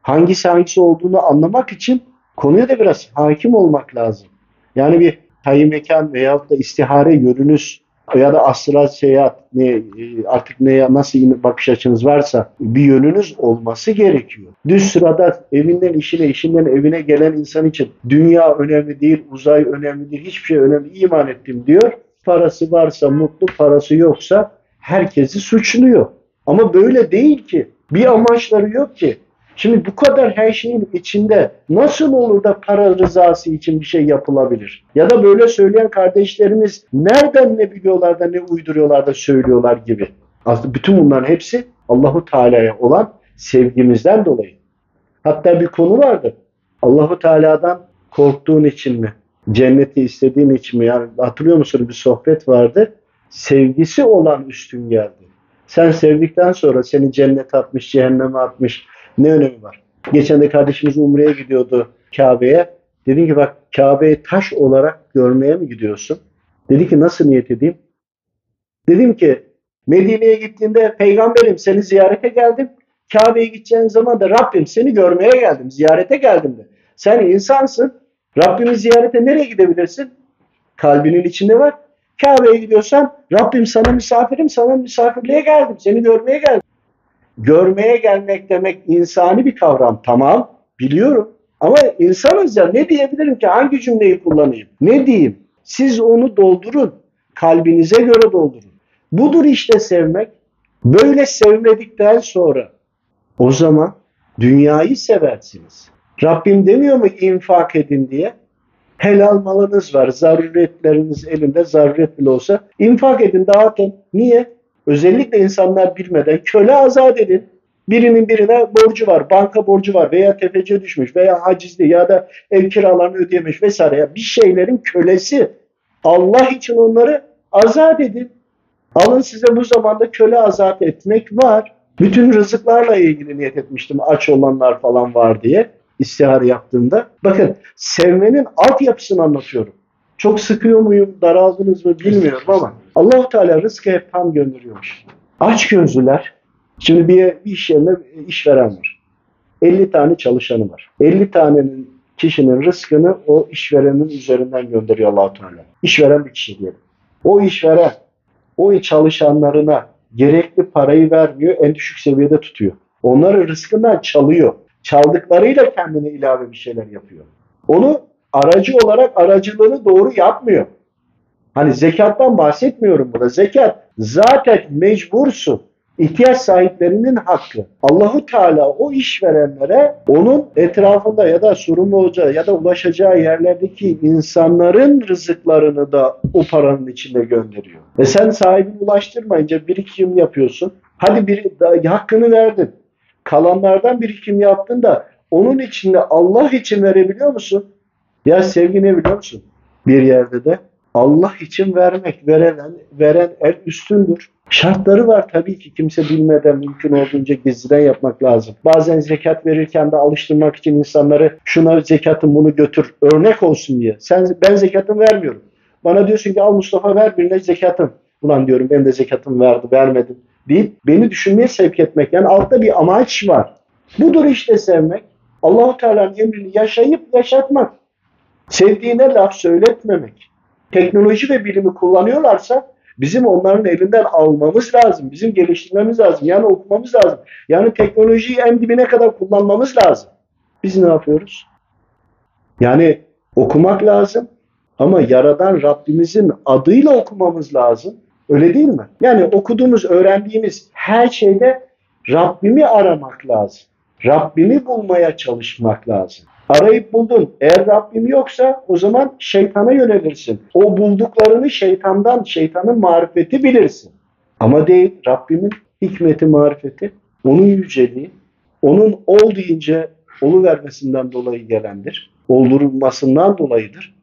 [SPEAKER 2] Hangisi hangisi olduğunu anlamak için konuya da biraz hakim olmak lazım. Yani bir hayı mekan veyahut da istihare yönünüz ya da astral seyahat ne artık neye nasıl bakış açınız varsa bir yönünüz olması gerekiyor. Düz sırada evinden işine, işinden evine gelen insan için dünya önemli değil, uzay önemli değil, hiçbir şey önemli iman ettim diyor. Parası varsa mutlu, parası yoksa herkesi suçluyor. Ama böyle değil ki. Bir amaçları yok ki. Şimdi bu kadar her şeyin içinde nasıl olur da para rızası için bir şey yapılabilir? Ya da böyle söyleyen kardeşlerimiz nereden ne biliyorlar da ne uyduruyorlar da söylüyorlar gibi. Aslında bütün bunların hepsi Allahu Teala'ya olan sevgimizden dolayı. Hatta bir konu vardı. Allahu Teala'dan korktuğun için mi? Cenneti istediğin için mi? Yani hatırlıyor musun bir sohbet vardı. Sevgisi olan üstün geldi. Sen sevdikten sonra seni cennete atmış, cehenneme atmış, ne önemi var? Geçen de kardeşimiz Umre'ye gidiyordu Kabe'ye. Dedim ki bak Kabe'yi taş olarak görmeye mi gidiyorsun? Dedi ki nasıl niyet edeyim? Dedim ki Medine'ye gittiğinde peygamberim seni ziyarete geldim. Kabe'ye gideceğin zaman da Rabbim seni görmeye geldim, ziyarete geldim de. Sen insansın. Rabbimi ziyarete nereye gidebilirsin? Kalbinin içinde var. Kabe'ye gidiyorsan Rabbim sana misafirim, sana misafirliğe geldim, seni görmeye geldim. Görmeye gelmek demek insani bir kavram. Tamam, biliyorum. Ama insanız ya ne diyebilirim ki? Hangi cümleyi kullanayım? Ne diyeyim? Siz onu doldurun. Kalbinize göre doldurun. Budur işte sevmek. Böyle sevmedikten sonra o zaman dünyayı seversiniz. Rabbim demiyor mu infak edin diye? Helal malınız var, zaruretleriniz elinde zaruret bile olsa infak edin, dağıtın. Niye? Özellikle insanlar bilmeden köle azat edin. Birinin birine borcu var, banka borcu var veya tefeci düşmüş veya hacizli ya da ev kiralarını ödeyemiş vesaire. Ya bir şeylerin kölesi. Allah için onları azat edin. Alın size bu zamanda köle azat etmek var. Bütün rızıklarla ilgili niyet etmiştim aç olanlar falan var diye istihare yaptığımda. Bakın sevmenin altyapısını anlatıyorum. Çok sıkıyor muyum, daraldınız mı bilmiyorum ama Allahu Teala rızkı hep tam gönderiyormuş. Aç gözlüler, şimdi bir, iş yerine işveren var. 50 tane çalışanı var. 50 tanenin kişinin rızkını o işverenin üzerinden gönderiyor Allahu Teala. İşveren bir kişi diyelim. O işveren o çalışanlarına gerekli parayı vermiyor, en düşük seviyede tutuyor. Onları rızkından çalıyor. Çaldıklarıyla kendine ilave bir şeyler yapıyor. Onu aracı olarak aracılığını doğru yapmıyor. Hani zekattan bahsetmiyorum burada. Zekat zaten mecbursun. İhtiyaç sahiplerinin hakkı. Allahu Teala o işverenlere onun etrafında ya da sorumlu olacağı ya da ulaşacağı yerlerdeki insanların rızıklarını da o paranın içinde gönderiyor. Ve sen sahibini ulaştırmayınca birikim yapıyorsun. Hadi bir hakkını verdin. Kalanlardan birikim yaptın da onun içinde Allah için verebiliyor musun? Ya sevgi ne biliyor musun? Bir yerde de Allah için vermek, veren, veren el üstündür. Şartları var tabii ki kimse bilmeden mümkün olduğunca gizliden yapmak lazım. Bazen zekat verirken de alıştırmak için insanları şuna zekatın bunu götür örnek olsun diye. Sen ben zekatım vermiyorum. Bana diyorsun ki al Mustafa ver birine zekatım. Ulan diyorum ben de zekatım verdi vermedim deyip beni düşünmeye sevk etmek. Yani altta bir amaç var. Budur işte sevmek. Allahu Teala'nın emrini yaşayıp yaşatmak. Sevdiğine laf söyletmemek. Teknoloji ve bilimi kullanıyorlarsa bizim onların elinden almamız lazım. Bizim geliştirmemiz lazım. Yani okumamız lazım. Yani teknolojiyi en dibine kadar kullanmamız lazım. Biz ne yapıyoruz? Yani okumak lazım ama yaradan Rabbimizin adıyla okumamız lazım. Öyle değil mi? Yani okuduğumuz, öğrendiğimiz her şeyde Rabbimi aramak lazım. Rabbimi bulmaya çalışmak lazım. Arayıp buldun. Eğer Rabbim yoksa o zaman şeytana yönelirsin. O bulduklarını şeytandan, şeytanın marifeti bilirsin. Ama değil, Rabbimin hikmeti, marifeti, onun yüceliği, onun ol deyince olu vermesinden dolayı gelendir. Oldurulmasından dolayıdır.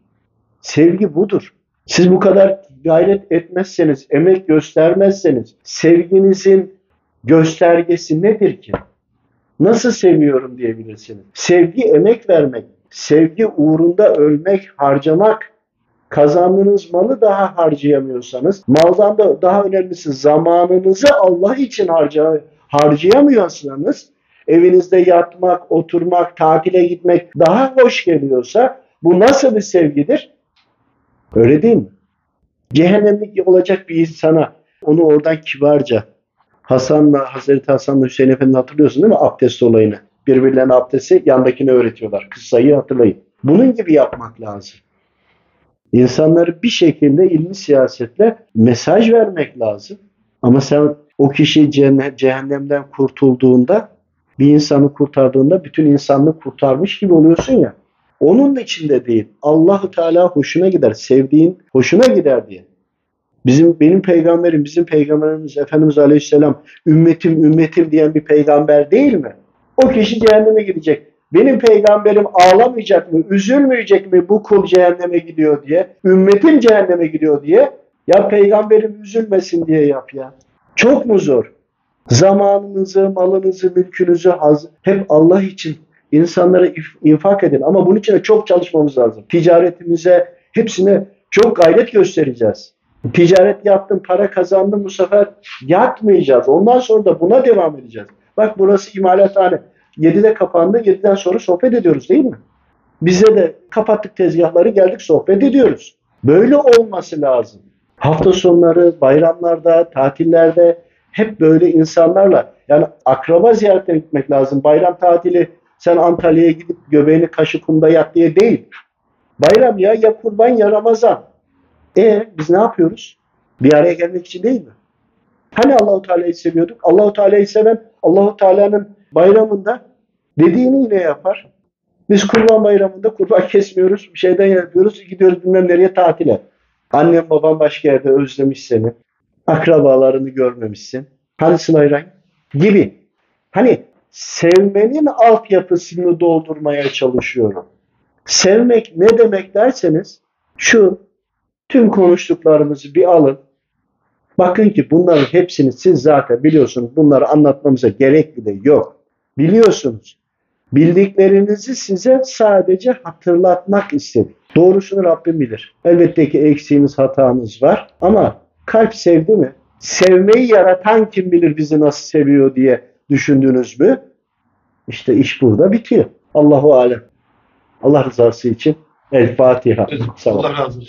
[SPEAKER 2] Sevgi budur. Siz bu kadar gayret etmezseniz, emek göstermezseniz sevginizin göstergesi nedir ki? Nasıl seviyorum diyebilirsiniz. Sevgi emek vermek, sevgi uğrunda ölmek, harcamak, kazandığınız malı daha harcayamıyorsanız, maldan da daha önemlisi zamanınızı Allah için harca, harcayamıyorsanız, evinizde yatmak, oturmak, tatile gitmek daha hoş geliyorsa bu nasıl bir sevgidir? Öyle değil mi? Cehennemlik olacak bir insana onu oradan kibarca Hasan'la Hazreti Hasan'la Hüseyin Efendi hatırlıyorsun değil mi? Abdest olayını. Birbirlerine abdesti yandakine öğretiyorlar. Kıssayı hatırlayın. Bunun gibi yapmak lazım. İnsanları bir şekilde ilmi siyasetle mesaj vermek lazım. Ama sen o kişi cehennemden kurtulduğunda bir insanı kurtardığında bütün insanlığı kurtarmış gibi oluyorsun ya. Onun içinde değil. Allahu Teala hoşuna gider. Sevdiğin hoşuna gider diye. Bizim benim peygamberim, bizim peygamberimiz Efendimiz Aleyhisselam ümmetim ümmetim diyen bir peygamber değil mi? O kişi cehenneme gidecek. Benim peygamberim ağlamayacak mı, üzülmeyecek mi bu kul cehenneme gidiyor diye, ümmetim cehenneme gidiyor diye. Ya peygamberim üzülmesin diye yap ya. Çok mu zor? Zamanınızı, malınızı, mülkünüzü hep Allah için insanlara infak edin. Ama bunun için de çok çalışmamız lazım. Ticaretimize, hepsine çok gayret göstereceğiz. Ticaret yaptım, para kazandım bu sefer yatmayacağız. Ondan sonra da buna devam edeceğiz. Bak burası imalathane. 7'de kapandı, 7'den sonra sohbet ediyoruz değil mi? Bize de kapattık tezgahları geldik sohbet ediyoruz. Böyle olması lazım. Hafta sonları, bayramlarda, tatillerde hep böyle insanlarla yani akraba ziyaretine gitmek lazım. Bayram tatili sen Antalya'ya gidip göbeğini kaşı kumda yat diye değil. Bayram ya ya kurban ya Ramazan. E biz ne yapıyoruz? Bir araya gelmek için değil mi? Hani Allahu Teala'yı seviyorduk? Allahu Teala'yı seven Allahu Teala'nın bayramında dediğini yine yapar. Biz kurban bayramında kurban kesmiyoruz, bir şeyden yapıyoruz, gidiyoruz bilmem nereye tatile. Annem babam başka yerde özlemiş seni. Akrabalarını görmemişsin. Hani sınayran gibi. Hani sevmenin altyapısını doldurmaya çalışıyorum. Sevmek ne demek derseniz şu tüm konuştuklarımızı bir alın. Bakın ki bunların hepsini siz zaten biliyorsunuz. Bunları anlatmamıza gerek bile yok. Biliyorsunuz. Bildiklerinizi size sadece hatırlatmak istedim. Doğrusunu Rabbim bilir. Elbette ki eksiğimiz, hatamız var. Ama kalp sevdi mi? Sevmeyi yaratan kim bilir bizi nasıl seviyor diye düşündünüz mü? İşte iş burada bitiyor. Allahu alem. Allah rızası için El Fatiha.
[SPEAKER 3] Allah razı olsun.